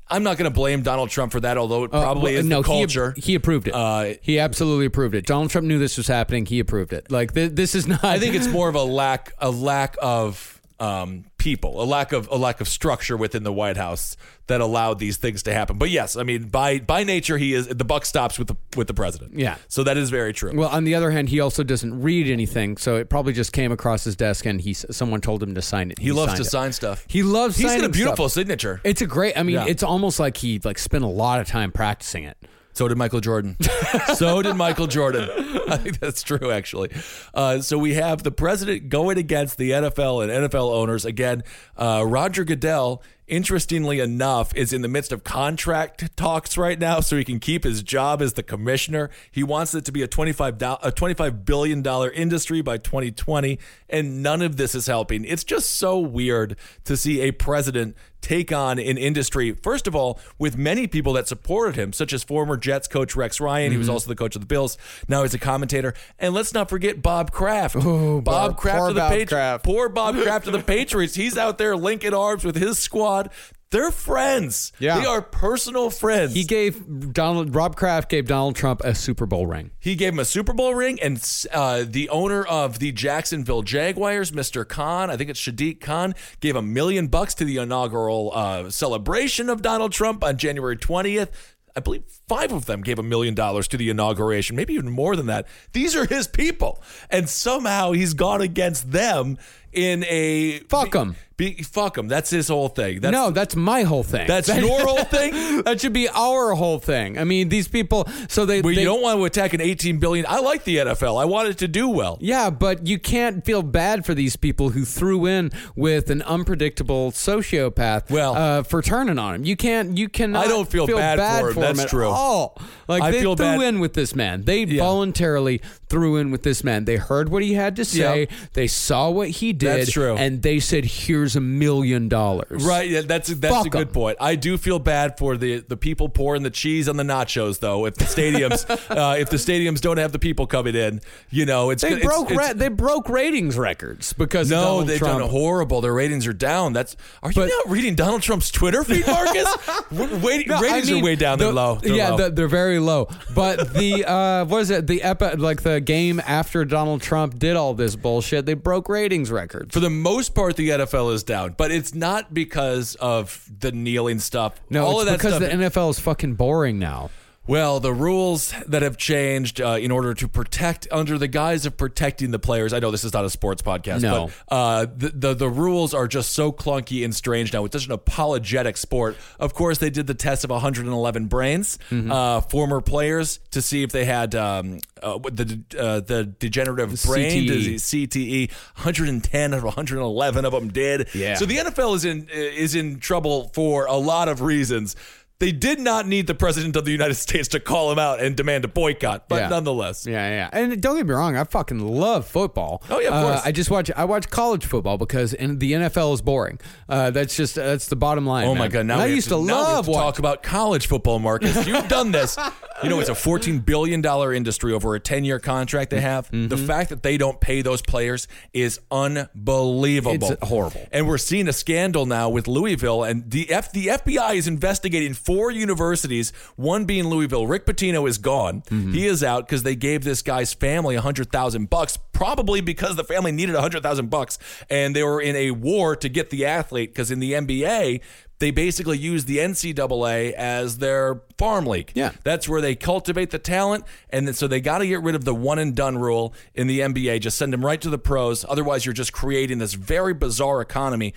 I'm not going to blame Donald Trump for that, although it probably Uh, is no, the he- culture. He, approved it. Uh, he absolutely approved it. Donald Trump knew this was happening. He approved it. Like th- this is not. I think it's more of a lack a lack of um, people, a lack of a lack of structure within the White House that allowed these things to happen. But yes, I mean by by nature he is the buck stops with the with the president. Yeah. So that is very true. Well, on the other hand, he also doesn't read anything, so it probably just came across his desk and he someone told him to sign it. he loves to it. sign stuff. He loves He's got a beautiful stuff. signature. It's a great. I mean, Yeah. it's almost like he like spent a lot of time practicing it. So did Michael Jordan. so did Michael Jordan. I think that's true, actually. Uh, so we have the president going against the NFL and NFL owners. Again, uh, Roger Goodell, interestingly enough, is in the midst of contract talks right now so he can keep his job as the commissioner. He wants it to be a $25, a $25 billion industry by 2020, and none of this is helping. It's just so weird to see a president take on an industry, first of all, with many people that supported him, such as former Jets coach Rex Ryan. He was mm-hmm. also the coach of the Bills. Now he's a commentator. And let's not forget Bob Kraft. Bob Bob- Kraft poor of the Bob Patriots. Poor Bob Kraft of the Patriots. He's out there linking arms with his squad. They're friends. Yeah. They are personal friends. He gave Donald Rob Kraft gave Donald Trump a Super Bowl ring. He gave him a Super Bowl ring, and uh, the owner of the Jacksonville Jaguars, Mr. Khan, I think it's Shadiq Khan, gave a million bucks to the inaugural uh, celebration of Donald Trump on January 20th. I believe five of them gave a million dollars to the inauguration, maybe even more than that. These are his people, and somehow he's gone against them in a Fuck 'em. Be, fuck him. That's his whole thing. That's, no, that's my whole thing. that's your whole thing. that should be our whole thing. I mean, these people. So they. Well, they you don't want to attack an 18 billion. I like the NFL. I want it to do well. Yeah, but you can't feel bad for these people who threw in with an unpredictable sociopath. Well- uh, for turning on him, you can't. You cannot. I don't feel bad for him. That's at true. all. Like I they feel threw bad- in with this man. They voluntarily threw in with this man. They heard what he had to say. Yep. They saw what he did. That's true. And they said, "Here's a million dollars." Right, yeah, that's that's Fuck a good 'em. point. I do feel bad for the the people pouring the cheese on the nachos, though. If the stadiums, uh, if the stadiums don't have the people coming in, you know, it's They it's- broke. it's- ra- they broke ratings records because of no, Donald they've Trump. done horrible. Their ratings are down. That's are you But- not reading Donald Trump's Twitter feed, Marcus? W- Wait, No, I ratings mean, are way down. They're the- low. They're yeah, low. the- they're very low. But the uh, what is it? The epi- like the game after Donald Trump did all this bullshit, they broke ratings records. for the most part, the NFL is down, but it's not because of the kneeling stuff. no, all it's of that because stuff. the NFL is fucking boring now. Well, the rules that have changed uh, in order to protect, under the guise of protecting the players. I know this is not a sports podcast, No. but uh, the, the the rules are just so clunky and strange now. It's such an apologetic sport. Of course, they did the test of 111 brains, Mm-hmm. uh, former players, to see if they had um, uh, the uh, the degenerative brain CTE. disease, CTE. 110 out of 111 of them did. Yeah. So the NFL is in is in trouble for a lot of reasons. They did not need the president of the United States to call him out and demand a boycott, but Yeah. nonetheless. Yeah, yeah. And don't get me wrong, I fucking love football. Oh, yeah, of Uh. I just watch I watch college football because in, the NFL is boring. Uh, that's just that's the bottom line. Oh my god! Now I used to, have love to talk about college football, Marcus. You've done this. You know, it's a fourteen billion dollar industry over a ten year contract they have. Mm-hmm. The fact that they don't pay those players is unbelievable. It's horrible. And we're seeing a scandal now with Louisville, and the F the FBI is investigating four universities. One being Louisville. Rick Pitino is gone. Mm-hmm. He is out because they gave this guy's family a hundred thousand bucks, probably because the family needed a hundred thousand bucks, and they were in a war to get the athlete. Because in the NBA, they basically use the NCAA as their farm league. Yeah. That's where they cultivate the talent. And then, so they got to get rid of the one and done rule in the NBA. Just send them right to the pros. Otherwise, you're just creating this very bizarre economy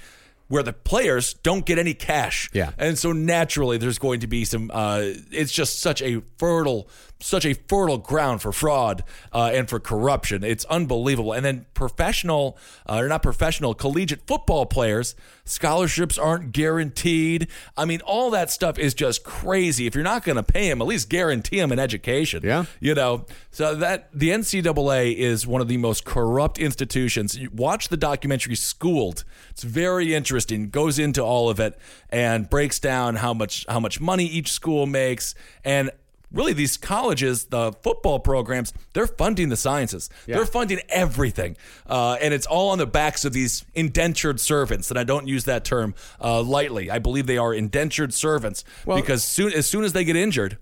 where the players don't get any cash. Yeah. And so naturally, there's going to be some, uh, it's just such a fertile, such a fertile ground for fraud uh, and for corruption. It's unbelievable. And then professional, uh, or not professional, collegiate football players, scholarships aren't guaranteed. I mean, all that stuff is just crazy. If you're not going to pay them, at least guarantee them an education. Yeah. You know, so that the NCAA is one of the most corrupt institutions. You watch the documentary Schooled. It's very interesting. Goes into all of it and breaks down how much how much money each school makes and Really, these colleges, the football programs, they're funding the sciences. They're funding everything. Uh, and it's all on the backs of these indentured servants. And I don't use that term uh, lightly. I believe they are indentured servants because soon, as soon as they get injured,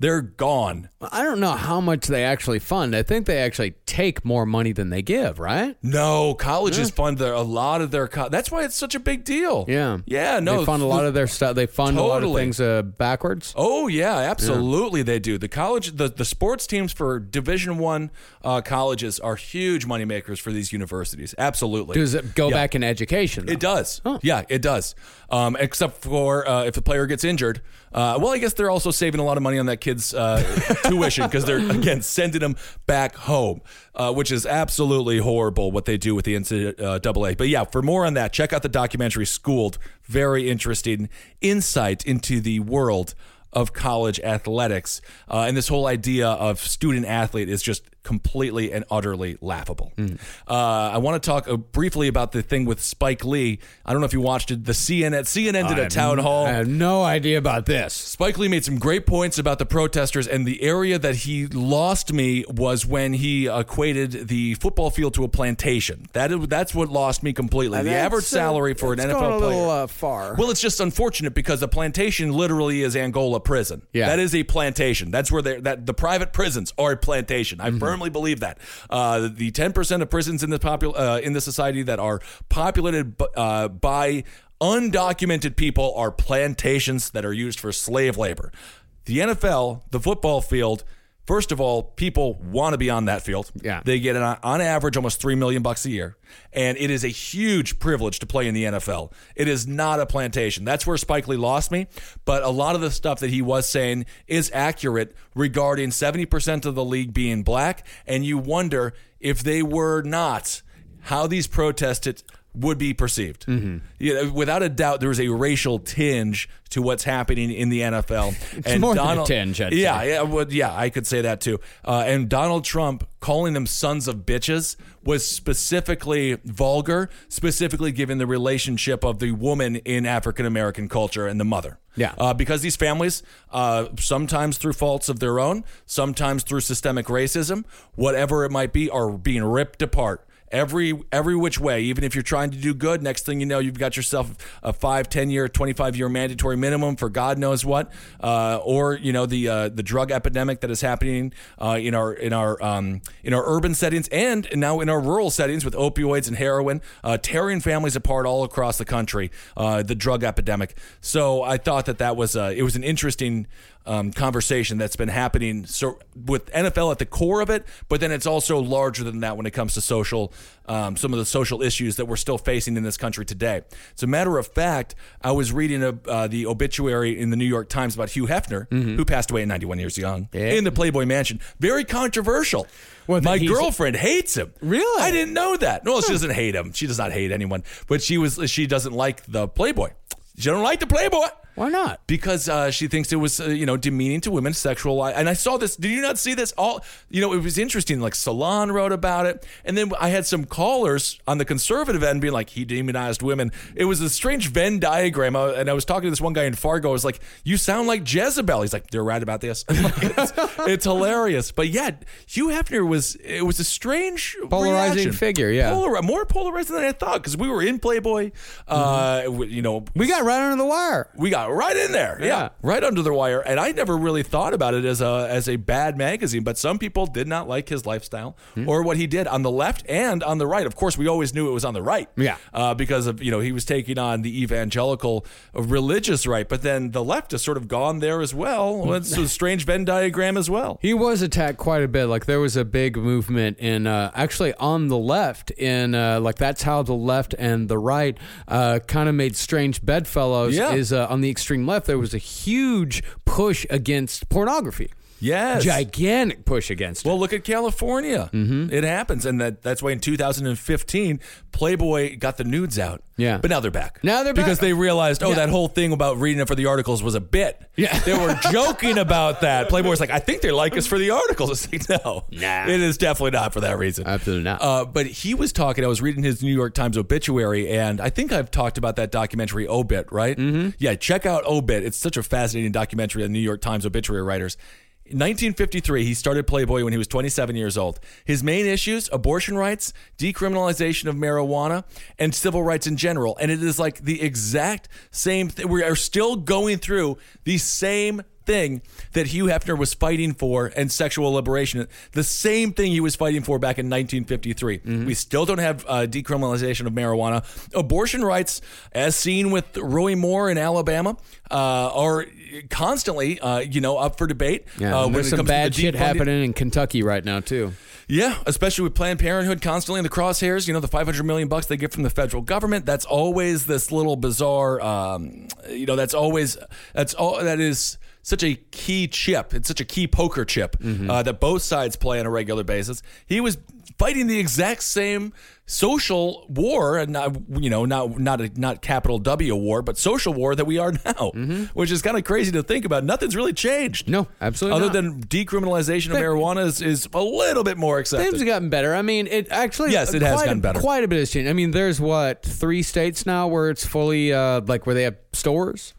they're gone. I don't know how much they actually fund. I think they actually take more money than they give, right? No, colleges fund their, a lot of their. Co- that's why it's such a big deal. Yeah. yeah. No, They fund a lot of their stuff. They fund a lot of things uh, backwards. Oh yeah, absolutely they do. The college, the, the sports teams for Division One uh, colleges are huge moneymakers for these universities. Absolutely. Does it go Yeah. back in education? though? It does. Yeah, it does. Um, except for uh, if a player gets injured. Uh, well, I guess they're also saving a lot of money on that kid's uh, tuition because they're again sending them back home, uh, which is absolutely horrible what they do with the NCAA. But yeah, for more on that, check out the documentary "Schooled." Very interesting insight into the world of college athletics, uh, and this whole idea of student athlete is just completely and utterly laughable. Mm. Uh, I want to talk uh, briefly about the thing with Spike Lee. I don't know if you watched it. The CNN CNN did I a town n- hall. I have no idea about this. Spike Lee made some great points about the protesters, and the area that he lost me was when he equated the football field to a plantation. That is, that's what lost me completely. the average salary for an NFL a player. little uh, far. Well, it's just unfortunate because the plantation literally is Angola prison. Yeah. that is a plantation. That's where they're that the private prisons are a plantation. I firmly believe that. Uh, the ten percent of prisons in the popul- uh, in the society that are populated b- uh, by undocumented people are plantations that are used for slave labor. The NFL, the football field. First of all, people want to be on that field. Yeah. They get on, on average almost three million bucks a year, and it is a huge privilege to play in the NFL. It is not a plantation. That's where Spike Lee lost me. But a lot of the stuff that he was saying is accurate regarding seventy percent of the league being black, and you wonder if they were not, how these protests would be perceived. Mm-hmm. You know, without a doubt, there is a racial tinge to what's happening in the NFL. It's more than a tinge, I'd yeah, say. yeah, well, yeah, I could say that too. Uh, and Donald Trump calling them sons of bitches was specifically vulgar, specifically given the relationship of the woman in African American culture and the mother. Yeah. Uh, because these families, uh, sometimes through faults of their own, sometimes through systemic racism, whatever it might be, are being ripped apart every every which way even if you're trying to do good next thing you know you've got yourself a 5 10 year 25 year mandatory minimum for god knows what uh, or you know the uh, the drug epidemic that is happening uh, in our in our um, in our urban settings and now in our rural settings with opioids and heroin uh, tearing families apart all across the country uh, the drug epidemic. So i thought that that was uh, it was an interesting um, conversation that's been happening so with NFL at the core of it, but then it's also larger than that when it comes to social, um, some of the social issues that we're still facing in this country today. As a matter of fact, I was reading a, uh, the obituary in the New York Times about Hugh Hefner, who passed away at 91 years young Yeah. in the Playboy Mansion. Very controversial. Well, My girlfriend hates him. Really? I didn't know that. No, she doesn't hate him. She does not hate anyone, but she was she doesn't like the Playboy. She don't like the Playboy. Why not? because uh, she thinks it was uh, you know demeaning to women sexual and i saw this did you not see this all you know it was interesting like salon wrote about it and then i had some callers on the conservative end being like he demonized women it was a strange venn diagram uh, and i was talking to this one guy in fargo i was like you sound like jezebel he's like they're right about this it's, it's hilarious but yeah hugh hefner was it was a strange Polarizing reaction. figure, yeah. Polar- more polarizing than i thought because we were in playboy uh Mm-hmm. w- you know We got right under the wire. we got right in there, yeah. Yeah. right under the wire. And I never really thought about it as a as a bad magazine, but some people did not like his lifestyle Hmm. or what he did on the left and on the right. Of course, we always knew it was on the right, Yeah. uh, because of you know he was taking on the evangelical uh, religious right, but then the left has sort of gone there as well. Well, It's a strange Venn diagram as well. He was attacked quite a bit. Like there was a big movement in uh, actually on the left in uh, like that's how the left and the right uh, kind of made strange bedfellows. Yeah. Is uh, on the extreme left there was a huge push against pornography. Yes. Gigantic push against it. Well, look at California. Mm-hmm. It happens, and that that's why in 2015, Playboy got the nudes out. Yeah. but now they're back. Now they're back. because they realized, oh, Yeah. that whole thing about reading it for the articles was a bit. Yeah. they were joking about that. Playboy's like, I think they like us for the articles. It's like, no, Nah. it is definitely not for that reason. Absolutely not. Uh, but he was talking. I was reading his New York Times obituary, and I think I've talked about that documentary Obit, right? Mm-hmm. Yeah, check out Obit. It's such a fascinating documentary on New York Times obituary writers. In 1953, he started Playboy when he was 27 years old. His main issues abortion rights, decriminalization of marijuana, and civil rights in general. And it is like the exact same thing. We are still going through the same thing that Hugh Hefner was fighting for and sexual liberation. The same thing he was fighting for back in 1953. We still don't have uh, decriminalization of marijuana. Abortion rights, as seen with Roy Moore in Alabama, uh, are constantly, uh, you know, up for debate. yeah, uh, and there's some bad the shit happening in Kentucky right now too. yeah, especially with Planned Parenthood constantly in the crosshairs. You know, the 500 million bucks they get from the federal government. That's always this little bizarre. Um, you know, that's always that's all that is such a key chip. It's such a key poker chip uh, that both sides play on a regular basis. He was fighting the exact same social war, and not you know not not a, not capital W war, but social war that we are now, which is kind of crazy to think about. Nothing's really changed. No, absolutely Other not. than decriminalization of marijuana is, is a little bit more accepted. Things have gotten better. I mean, it actually Yes, it has gotten a, better. Quite a bit has changed. I mean, there's what three states now where it's fully uh, like where they have stores.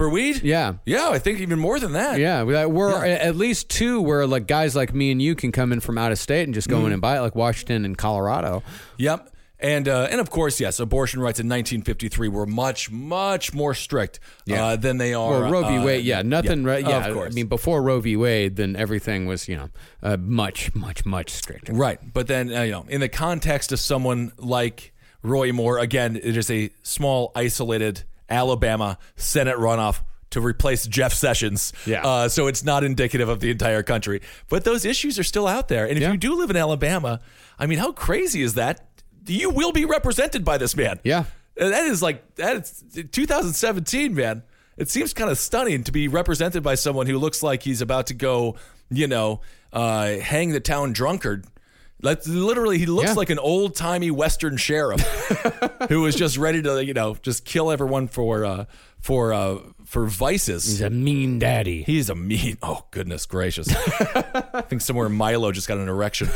For weed? Yeah. Yeah, I think even more than that. Yeah, we- we're Yeah. at least two where like guys like me and you can come in from out of state and just go in and buy it, like Washington and Colorado. Yep. And uh, and of course, yes, abortion rights in 1953 were much much more strict uh, than they are. Well, Roe v. uh, Wade, yeah, nothing. right? Yeah, of course. I mean, before Roe v. Wade, then everything was you know uh, much, much, much stricter. Right, but then uh, you know, in the context of someone like Roy Moore, again, it is a small, isolated Alabama Senate runoff to replace Jeff Sessions. Yeah. Uh, so it's not indicative of the entire country, but those issues are still out there. And if Yeah. you do live in Alabama, I mean, how crazy is that? You will be represented by this man. Yeah. Uh, that is like that is 2017, man. It seems kind of stunning to be represented by someone who looks like he's about to go, you know, uh, hang the town drunkard. Like literally, he looks Yeah. like an old timey Western sheriff who is just ready to, you know, just kill everyone for uh, for uh, for vices. He's a mean daddy. He's a mean. Oh goodness gracious! I think somewhere Milo just got an erection.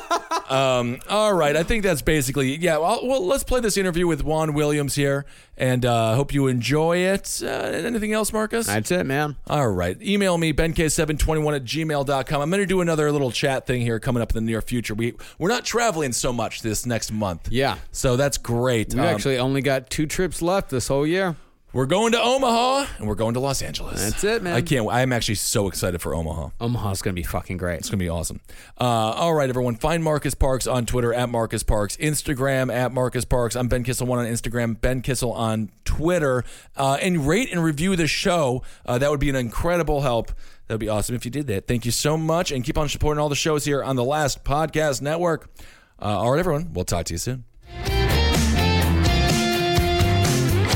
um, all right, I think that's basically yeah. Well, well, let's play this interview with Juan Williams here, and uh, hope you enjoy it. Uh, anything else, Marcus? That's it, man. All right. Email me, benk721 at gmail.com. I'm going to do another little chat thing here coming up in the near future. We, we're not traveling so much this next month. Yeah. So that's great. We Um, actually only got two trips left this whole year. We're going to Omaha and we're going to Los Angeles. That's it, man. I can't. I'm actually so excited for Omaha. Omaha's gonna be fucking great. It's going to be awesome. Uh, all right, everyone. Find Marcus Parks on Twitter at Marcus Parks, Instagram at Marcus Parks. I'm Ben Kissel1 on Instagram, Ben Kissel on Twitter. Uh, and rate and review the show. Uh, that would be an incredible help. That would be awesome if you did that. Thank you so much. And keep on supporting all the shows here on the Last Podcast Network. Uh, all right, everyone. We'll talk to you soon.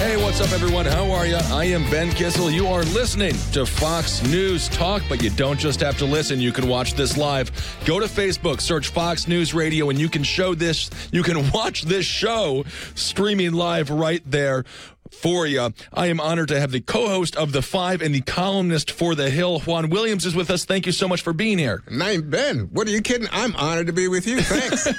Hey, what's up, everyone? How are you? I am Ben Kissel. You are listening to Fox News Talk, but you don't just have to listen. You can watch this live. Go to Facebook, search Fox News Radio, and you can show this. You can watch this show streaming live right there. For you. I am honored to have the co-host of The Five and the columnist for The Hill, Juan Williams, is with us. Thank you so much for being here. Name Ben. What are you kidding? I'm honored to be with you. Thanks.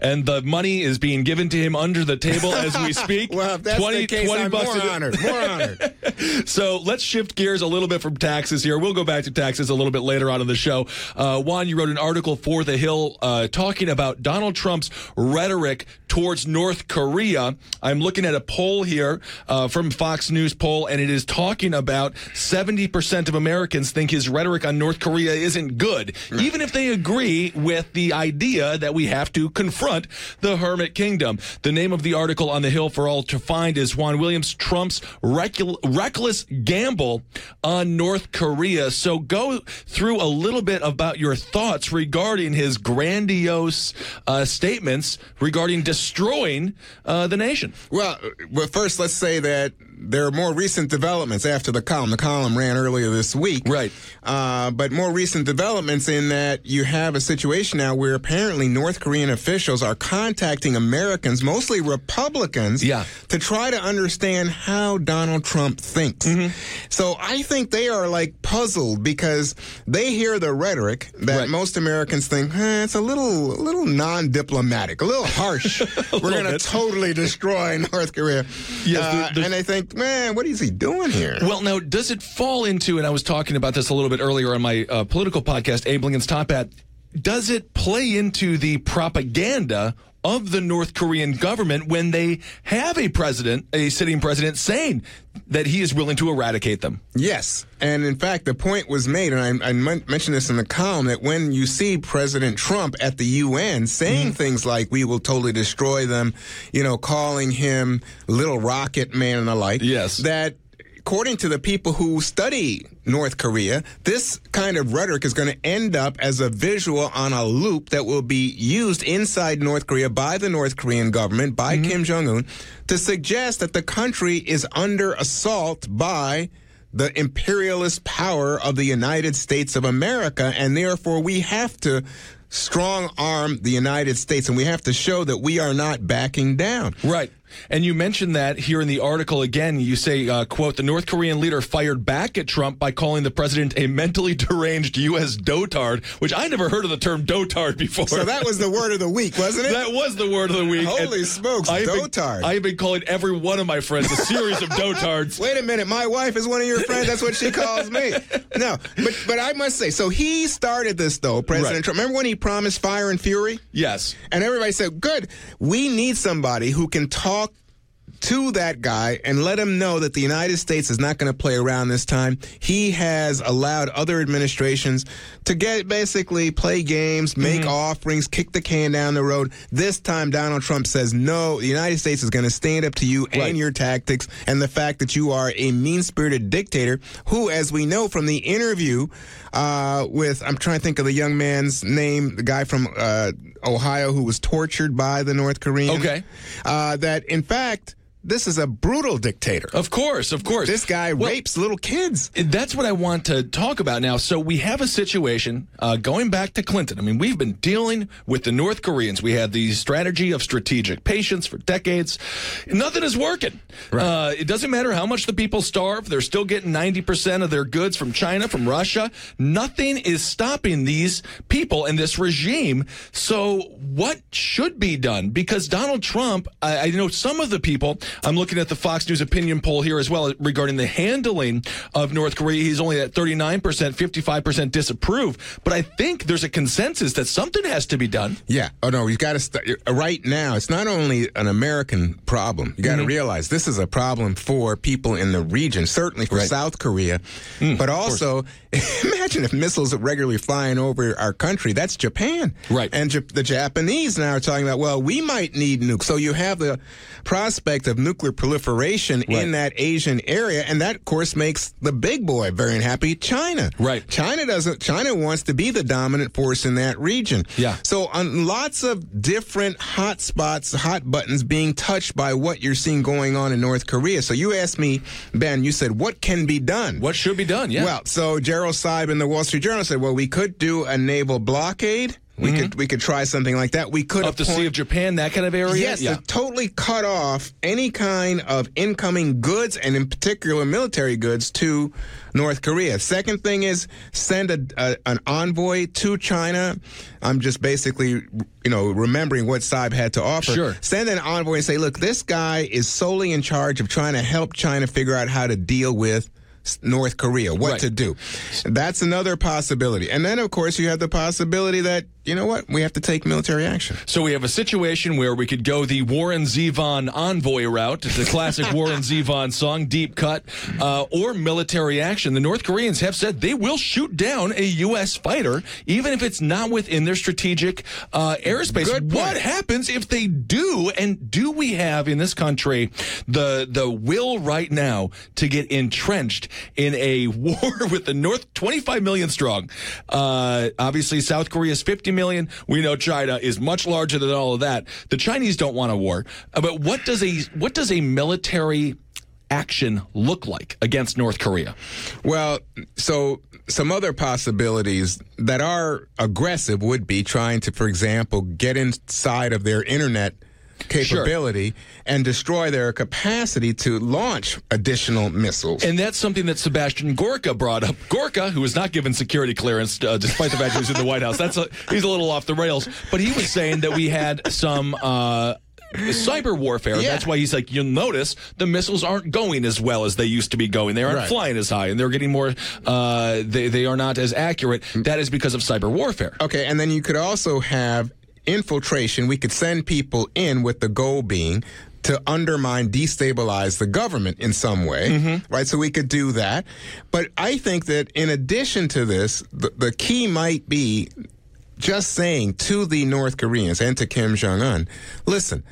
And the money is being given to him under the table as we speak. well, if that's the case, I'm bucks more honored. More honored. So let's shift gears a little bit from taxes here. We'll go back to taxes a little bit later on in the show. Uh, Juan, you wrote an article for The Hill uh, talking about Donald Trump's rhetoric towards North Korea. I'm looking at a poll here uh, from Fox News poll, and it is talking about 70% of Americans think his rhetoric on North Korea isn't good, even if they agree with the idea that we have to confront the Hermit Kingdom. The name of the article on The Hill for all to find is Juan Williams Trump's recul- reckless gamble on North Korea. So go through a little bit about your thoughts regarding his grandiose uh, statements regarding destroying uh, the nation. Well, but first, let's say that there are more recent developments after the column. The column ran earlier this week. Right. Uh, but more recent developments in that you have a situation now where apparently North Korean officials are contacting Americans, mostly Republicans, Yeah. to try to understand how Donald Trump thinks. Mm-hmm. So I think they are like puzzled because they hear the rhetoric that Right. most Americans think eh, it's a little, a little non-diplomatic, a little harsh. We're going to totally destroy North Korea. Yes, Uh, there- and they think, man, what is he doing here? Well, now, does it fall into, and I was talking about this a little bit earlier on my uh, political podcast, Abe Lincoln's Top Hat, does it play into the propaganda of the North Korean government when they have a president, a sitting president, saying that he is willing to eradicate them? Yes. And in fact, the point was made, and I, I mentioned this in the column, that when you see President Trump at the UN saying mm-hmm. things like, we will totally destroy them, you know, calling him Little Rocket Man and the like, Yes. that according to the people who study North Korea, this kind of rhetoric is going to end up as a visual on a loop that will be used inside North Korea by the North Korean government, by mm-hmm. Kim Jong un, to suggest that the country is under assault by the imperialist power of the United States of America, and therefore we have to strong arm the United States, and we have to show that we are not backing down. Right. And you mentioned that here in the article again. You say, uh, "quote The North Korean leader fired back at Trump by calling the president a mentally deranged U.S. dotard," which I never heard of the term dotard before. So that was the word of the week, wasn't it? That was the word of the week. Holy And smokes, I have been- dotard. I have been calling every one of my friends a series of dotards. Wait a minute, my wife is one of your friends. That's what she calls me. No, but but I must say, so he started this though, President Right. Trump. Remember when he promised fire and fury? Yes. And everybody said, good. We need somebody who can talk to that guy and let him know that the United States is not going to play around this time. He has allowed other administrations to get basically play games, make offerings, kick the can down the road. This time, Donald Trump says, no, the United States is going to stand up to you Right. and your tactics and the fact that you are a mean spirited dictator who, as we know from the interview uh, with, I'm trying to think of the young man's name, the guy from uh, Ohio who was tortured by the North Koreans. Okay. Uh, that, in fact, this is a brutal dictator. Of course, of course. This guy Well, rapes little kids. That's what I want to talk about now. So we have a situation uh, going back to Clinton. I mean, we've been dealing with the North Koreans. We had the strategy of strategic patience for decades. Nothing is working. Uh, it doesn't matter how much the people starve; they're still getting ninety percent of their goods from China, from Russia. Nothing is stopping these people and this regime. So what should be done? Because Donald Trump, I, I know some of the people. I'm looking at the Fox News opinion poll here as well regarding the handling of North Korea. He's only at 39%, 55% disapprove. But I think there's a consensus that something has to be done. Yeah. Oh no, you've got to start right now. It's not only an American problem. You got to mm-hmm. realize this is a problem for people in the region, certainly for Right. South Korea, mm, but also imagine if missiles are regularly flying over our country. That's Japan, Right. And Jap- the Japanese now are talking about, well, we might need nukes. So you have the prospect of nuclear proliferation Right. in that Asian area, and that, of course, makes the big boy very unhappy. China, Right. China doesn't. China wants to be the dominant force in that region. Yeah. So on lots of different hot spots, hot buttons being touched by what you're seeing going on in North Korea. So you asked me, Ben, you said, what can be done? What should be done? Yeah. Well, so Gerald Seib in the Wall Street Journal said, well, we could do a naval blockade. We could mm-hmm. we could try something like that. We could Up the Sea of Japan, that kind of area. Yes, yeah. to totally cut off any kind of incoming goods and in particular military goods to North Korea. Second thing is send a, a an envoy to China. I'm just basically you know remembering what Seib had to offer. Sure. Send an envoy and say, look, this guy is solely in charge of trying to help China figure out how to deal with North Korea, what Right. to do. That's another possibility. And then, of course, you have the possibility that, you know what, we have to take military action. So we have a situation where we could go the Warren Zevon envoy route, the classic Warren Zevon song, deep cut, uh, or military action. The North Koreans have said they will shoot down a U.S. fighter, even if it's not within their strategic uh, airspace. What happens if they do? And do we have in this country the the will right now to get entrenched in a war with the North, 25 million strong? Uh, obviously, South Korea is 50 million. We know China is much larger than all of that. The Chinese don't want a war. Uh, but what does a what does a military action look like against North Korea? Well, so some other possibilities that are aggressive would be trying to, for example, get inside of their internet capability and destroy their capacity to launch additional missiles. And that's something that Sebastian Gorka brought up. Gorka, who was not given security clearance uh, despite the fact he was in the White House, that's a, he's a little off the rails. But he was saying that we had some. Uh, Cyber warfare. Yeah. That's why he's like, you'll notice the missiles aren't going as well as they used to be going. They aren't Right. flying as high, and they're getting more. Uh, they they are not as accurate. That is because of cyber warfare. Okay, and then you could also have infiltration. We could send people in with the goal being to undermine, destabilize the government in some way, mm-hmm. right? So we could do that. But I think that in addition to this, the, the key might be just saying to the North Koreans and to Kim Jong un, listen,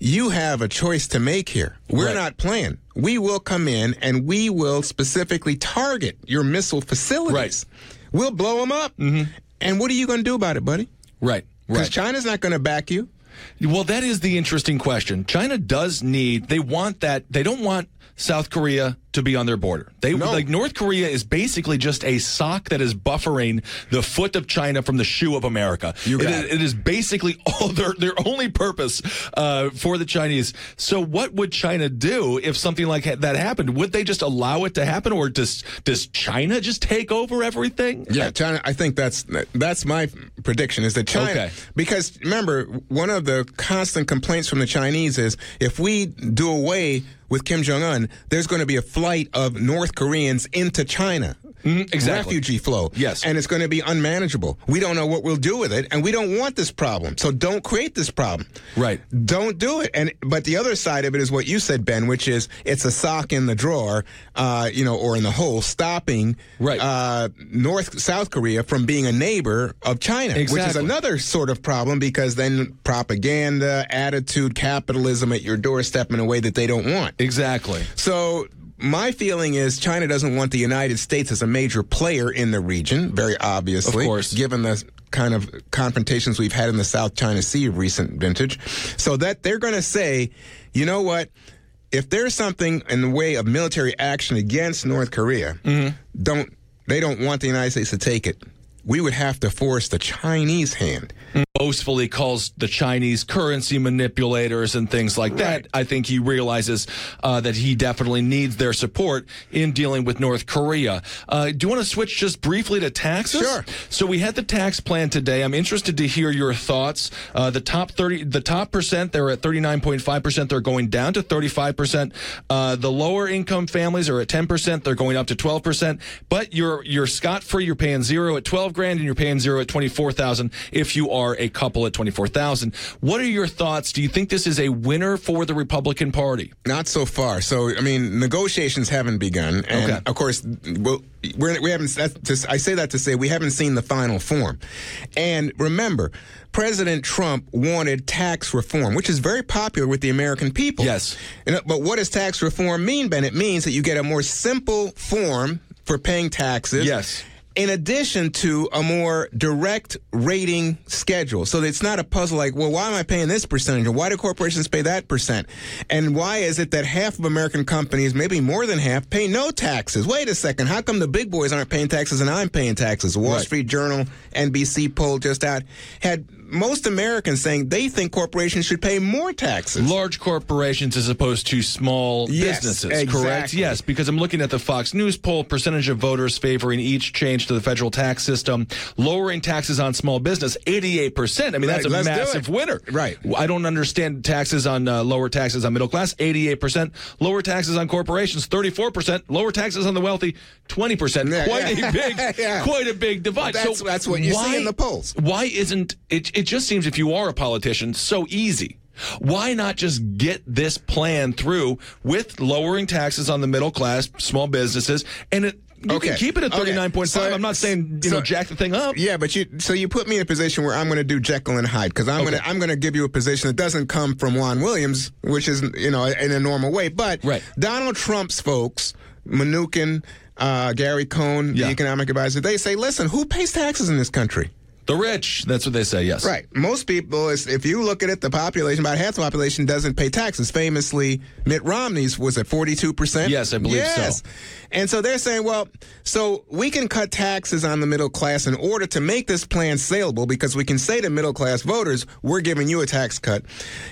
you have a choice to make here. We're Right. not playing. We will come in and we will specifically target your missile facilities. Right. We'll blow them up. Mm-hmm. And what are you going to do about it, buddy? Right. Because Right. China's not going to back you. Well, that is the interesting question. China does need, they want that, they don't want South Korea to be on their border. They No. like North Korea is basically just a sock that is buffering the foot of China from the shoe of America. You got It is- it. it is basically all their their only purpose uh, for the Chinese. So, what would China do if something like that happened? Would they just allow it to happen, or does does China just take over everything? Yeah, China. I think that's that's my prediction is that China. Okay. Because remember, one of the constant complaints from the Chinese is if we do away with Kim Jong Un, there's going to be a flight of North Koreans into China. Exactly. Refugee flow. Yes. And it's going to be unmanageable. We don't know what we'll do with it, and we don't want this problem. So don't create this problem. Right. Don't do it. And but the other side of it is what you said, Ben, which is it's a sock in the drawer, uh, you know, or in the hole, stopping Right. uh, North South Korea from being a neighbor of China, which is another sort of problem because then propaganda, attitude, capitalism at your doorstep in a way that they don't want. Exactly. So my feeling is China doesn't want the United States as a major player in the region, very obviously. Of course. Given the kind of confrontations we've had in the South China Sea recent vintage. So that they're going to say, you know what? If there's something in the way of military action against North Korea, Mm-hmm. don't they don't want the United States to take it. We would have to force the Chinese hand. Boastfully calls the Chinese currency manipulators and things like that. I think he realizes uh, that he definitely needs their support in dealing with North Korea. Uh, do you want to switch just briefly to taxes? Sure. So we had the tax plan today. I'm interested to hear your thoughts. Uh, the top 30, the top percent, they're at 39.5 percent. They're going down to 35 percent. Uh, the lower income families are at 10 percent. They're going up to 12 percent. But you're you're scot free. You're paying zero at 12 grand, and you're paying zero at 24,000 if you are a couple at 24,000. What are your thoughts? Do you think this is a winner for the Republican Party? Not so far. So, I mean, negotiations haven't begun, and Okay. of course, well, we're, we haven't. That's to, I say that to say we haven't seen the final form. And remember, President Trump wanted tax reform, which is very popular with the American people. Yes. And, but what does tax reform mean, Ben? It means that you get a more simple form for paying taxes. Yes. In addition to a more direct rating schedule. So it's not a puzzle like, well, why am I paying this percentage? Or why do corporations pay that percent? And why is it that half of American companies, maybe more than half, pay no taxes? Wait a second. How come the big boys aren't paying taxes and I'm paying taxes? Wall Right. Street Journal, NBC poll just out had most Americans saying they think corporations should pay more taxes. large corporations as opposed to small Yes, businesses, correct? Yes, because I'm looking at the Fox News poll, percentage of voters favoring each change to the federal tax system, lowering taxes on small business, 88%. I mean, that's a massive winner. Right. I don't understand taxes on uh, lower taxes on middle class, 88%, lower taxes on corporations, 34%, lower taxes on the wealthy, 20%. Yeah, quite yeah. a big, Yeah. quite a big divide. That's- so that's what you see why- in the polls. Why isn't it? It just seems if you are a politician, so easy. Why not just get this plan through with lowering taxes on the middle class, small businesses, and it you Okay. can keep it at thirty nine point five. I'm not saying you so- know jack the thing up. Yeah, but you so you put me in a position where I'm going to do Jekyll and Hyde because I'm Okay. going to I'm going to give you a position that doesn't come from Juan Williams, which is you know in a normal way. But Right. Donald Trump's folks, Mnuchin, uh, Gary Cohn, Yeah. the economic advisor, they say, listen, who pays taxes in this country? The rich. That's what they say. Yes. Right. Most people, if you look at it, the population, about half the population doesn't pay taxes. Famously, Mitt Romney's was at 42%. Yes, I believe so. And so they're saying, well, so we can cut taxes on the middle class in order to make this plan saleable because we can say to middle class voters, we're giving you a tax cut.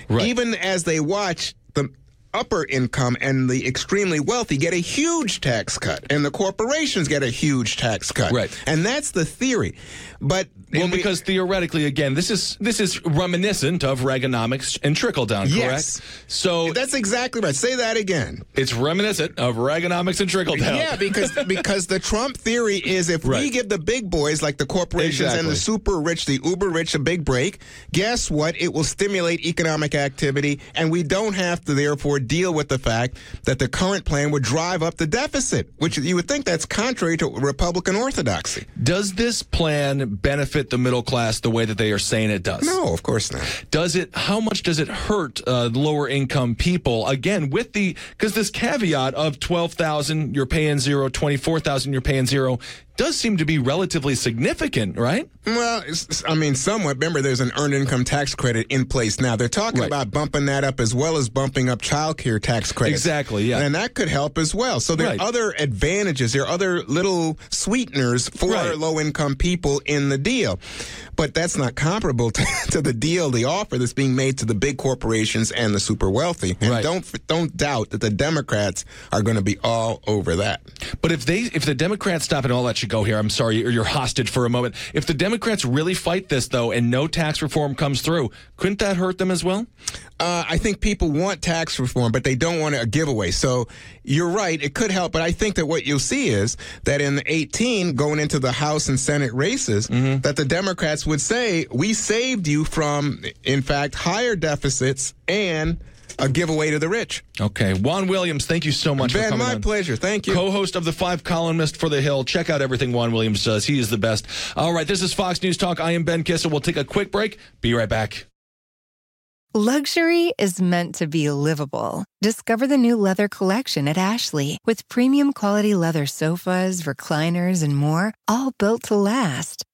Right. Even as they watch the upper income and the extremely wealthy get a huge tax cut and the corporations get a huge tax cut. Right. And that's the theory. But Well, we- because theoretically, again, this is this is reminiscent of Reaganomics and trickle down, correct? Yes. So That's exactly right. Say that again. it's reminiscent of Reaganomics and trickle down. Yeah, because because the Trump theory is if we give the big boys like the corporations and the super rich, the uber rich, a big break, guess what? It will stimulate economic activity, and we don't have to therefore deal with the fact that the current plan would drive up the deficit, which you would think that's contrary to Republican orthodoxy. Does this plan benefit the middle class the way that they are saying it does? No, of course not. Does it? How much does it hurt uh, lower income people? Again, with the because this caveat of twelve thousand, you're paying zero. zero, twenty four thousand, you're paying zero, does seem to be relatively significant, right? Well, it's, I mean, somewhat. Remember, there's an earned income tax credit in place now. They're talking Right. about bumping that up as well as bumping up child care tax credits. Exactly, yeah. And that could help as well. So there Right. are other advantages. There are other little sweeteners for Right. low income people in the deal. But that's not comparable to, to the deal, the offer that's being made to the big corporations and the super wealthy. And don't don't doubt that the Democrats are going to be all over that. But if they, if the Democrats stop, and I'll let go here. I'm sorry, or you're hostage for a moment. If the Democrats really fight this though, and no tax reform comes through, couldn't that hurt them as well? Uh, I think people want tax reform, but they don't want a giveaway. So you're right; it could help. But I think that what you'll see is that in 18, going into the House and Senate races, that the Democrats would say, "We saved you from, in fact, higher deficits and a giveaway to the rich." Okay, Juan Williams, thank you so much for Ben, coming my on. pleasure. Thank you. Co-host of the Five Columnist for the Hill. Check out everything Juan Williams does. He is the best. All right, this is Fox News Talk. I am Ben Kissel. We'll take a quick break. Be right back. Luxury is meant to be livable. Discover the new leather collection at Ashley with premium quality leather sofas, recliners, and more, all built to last.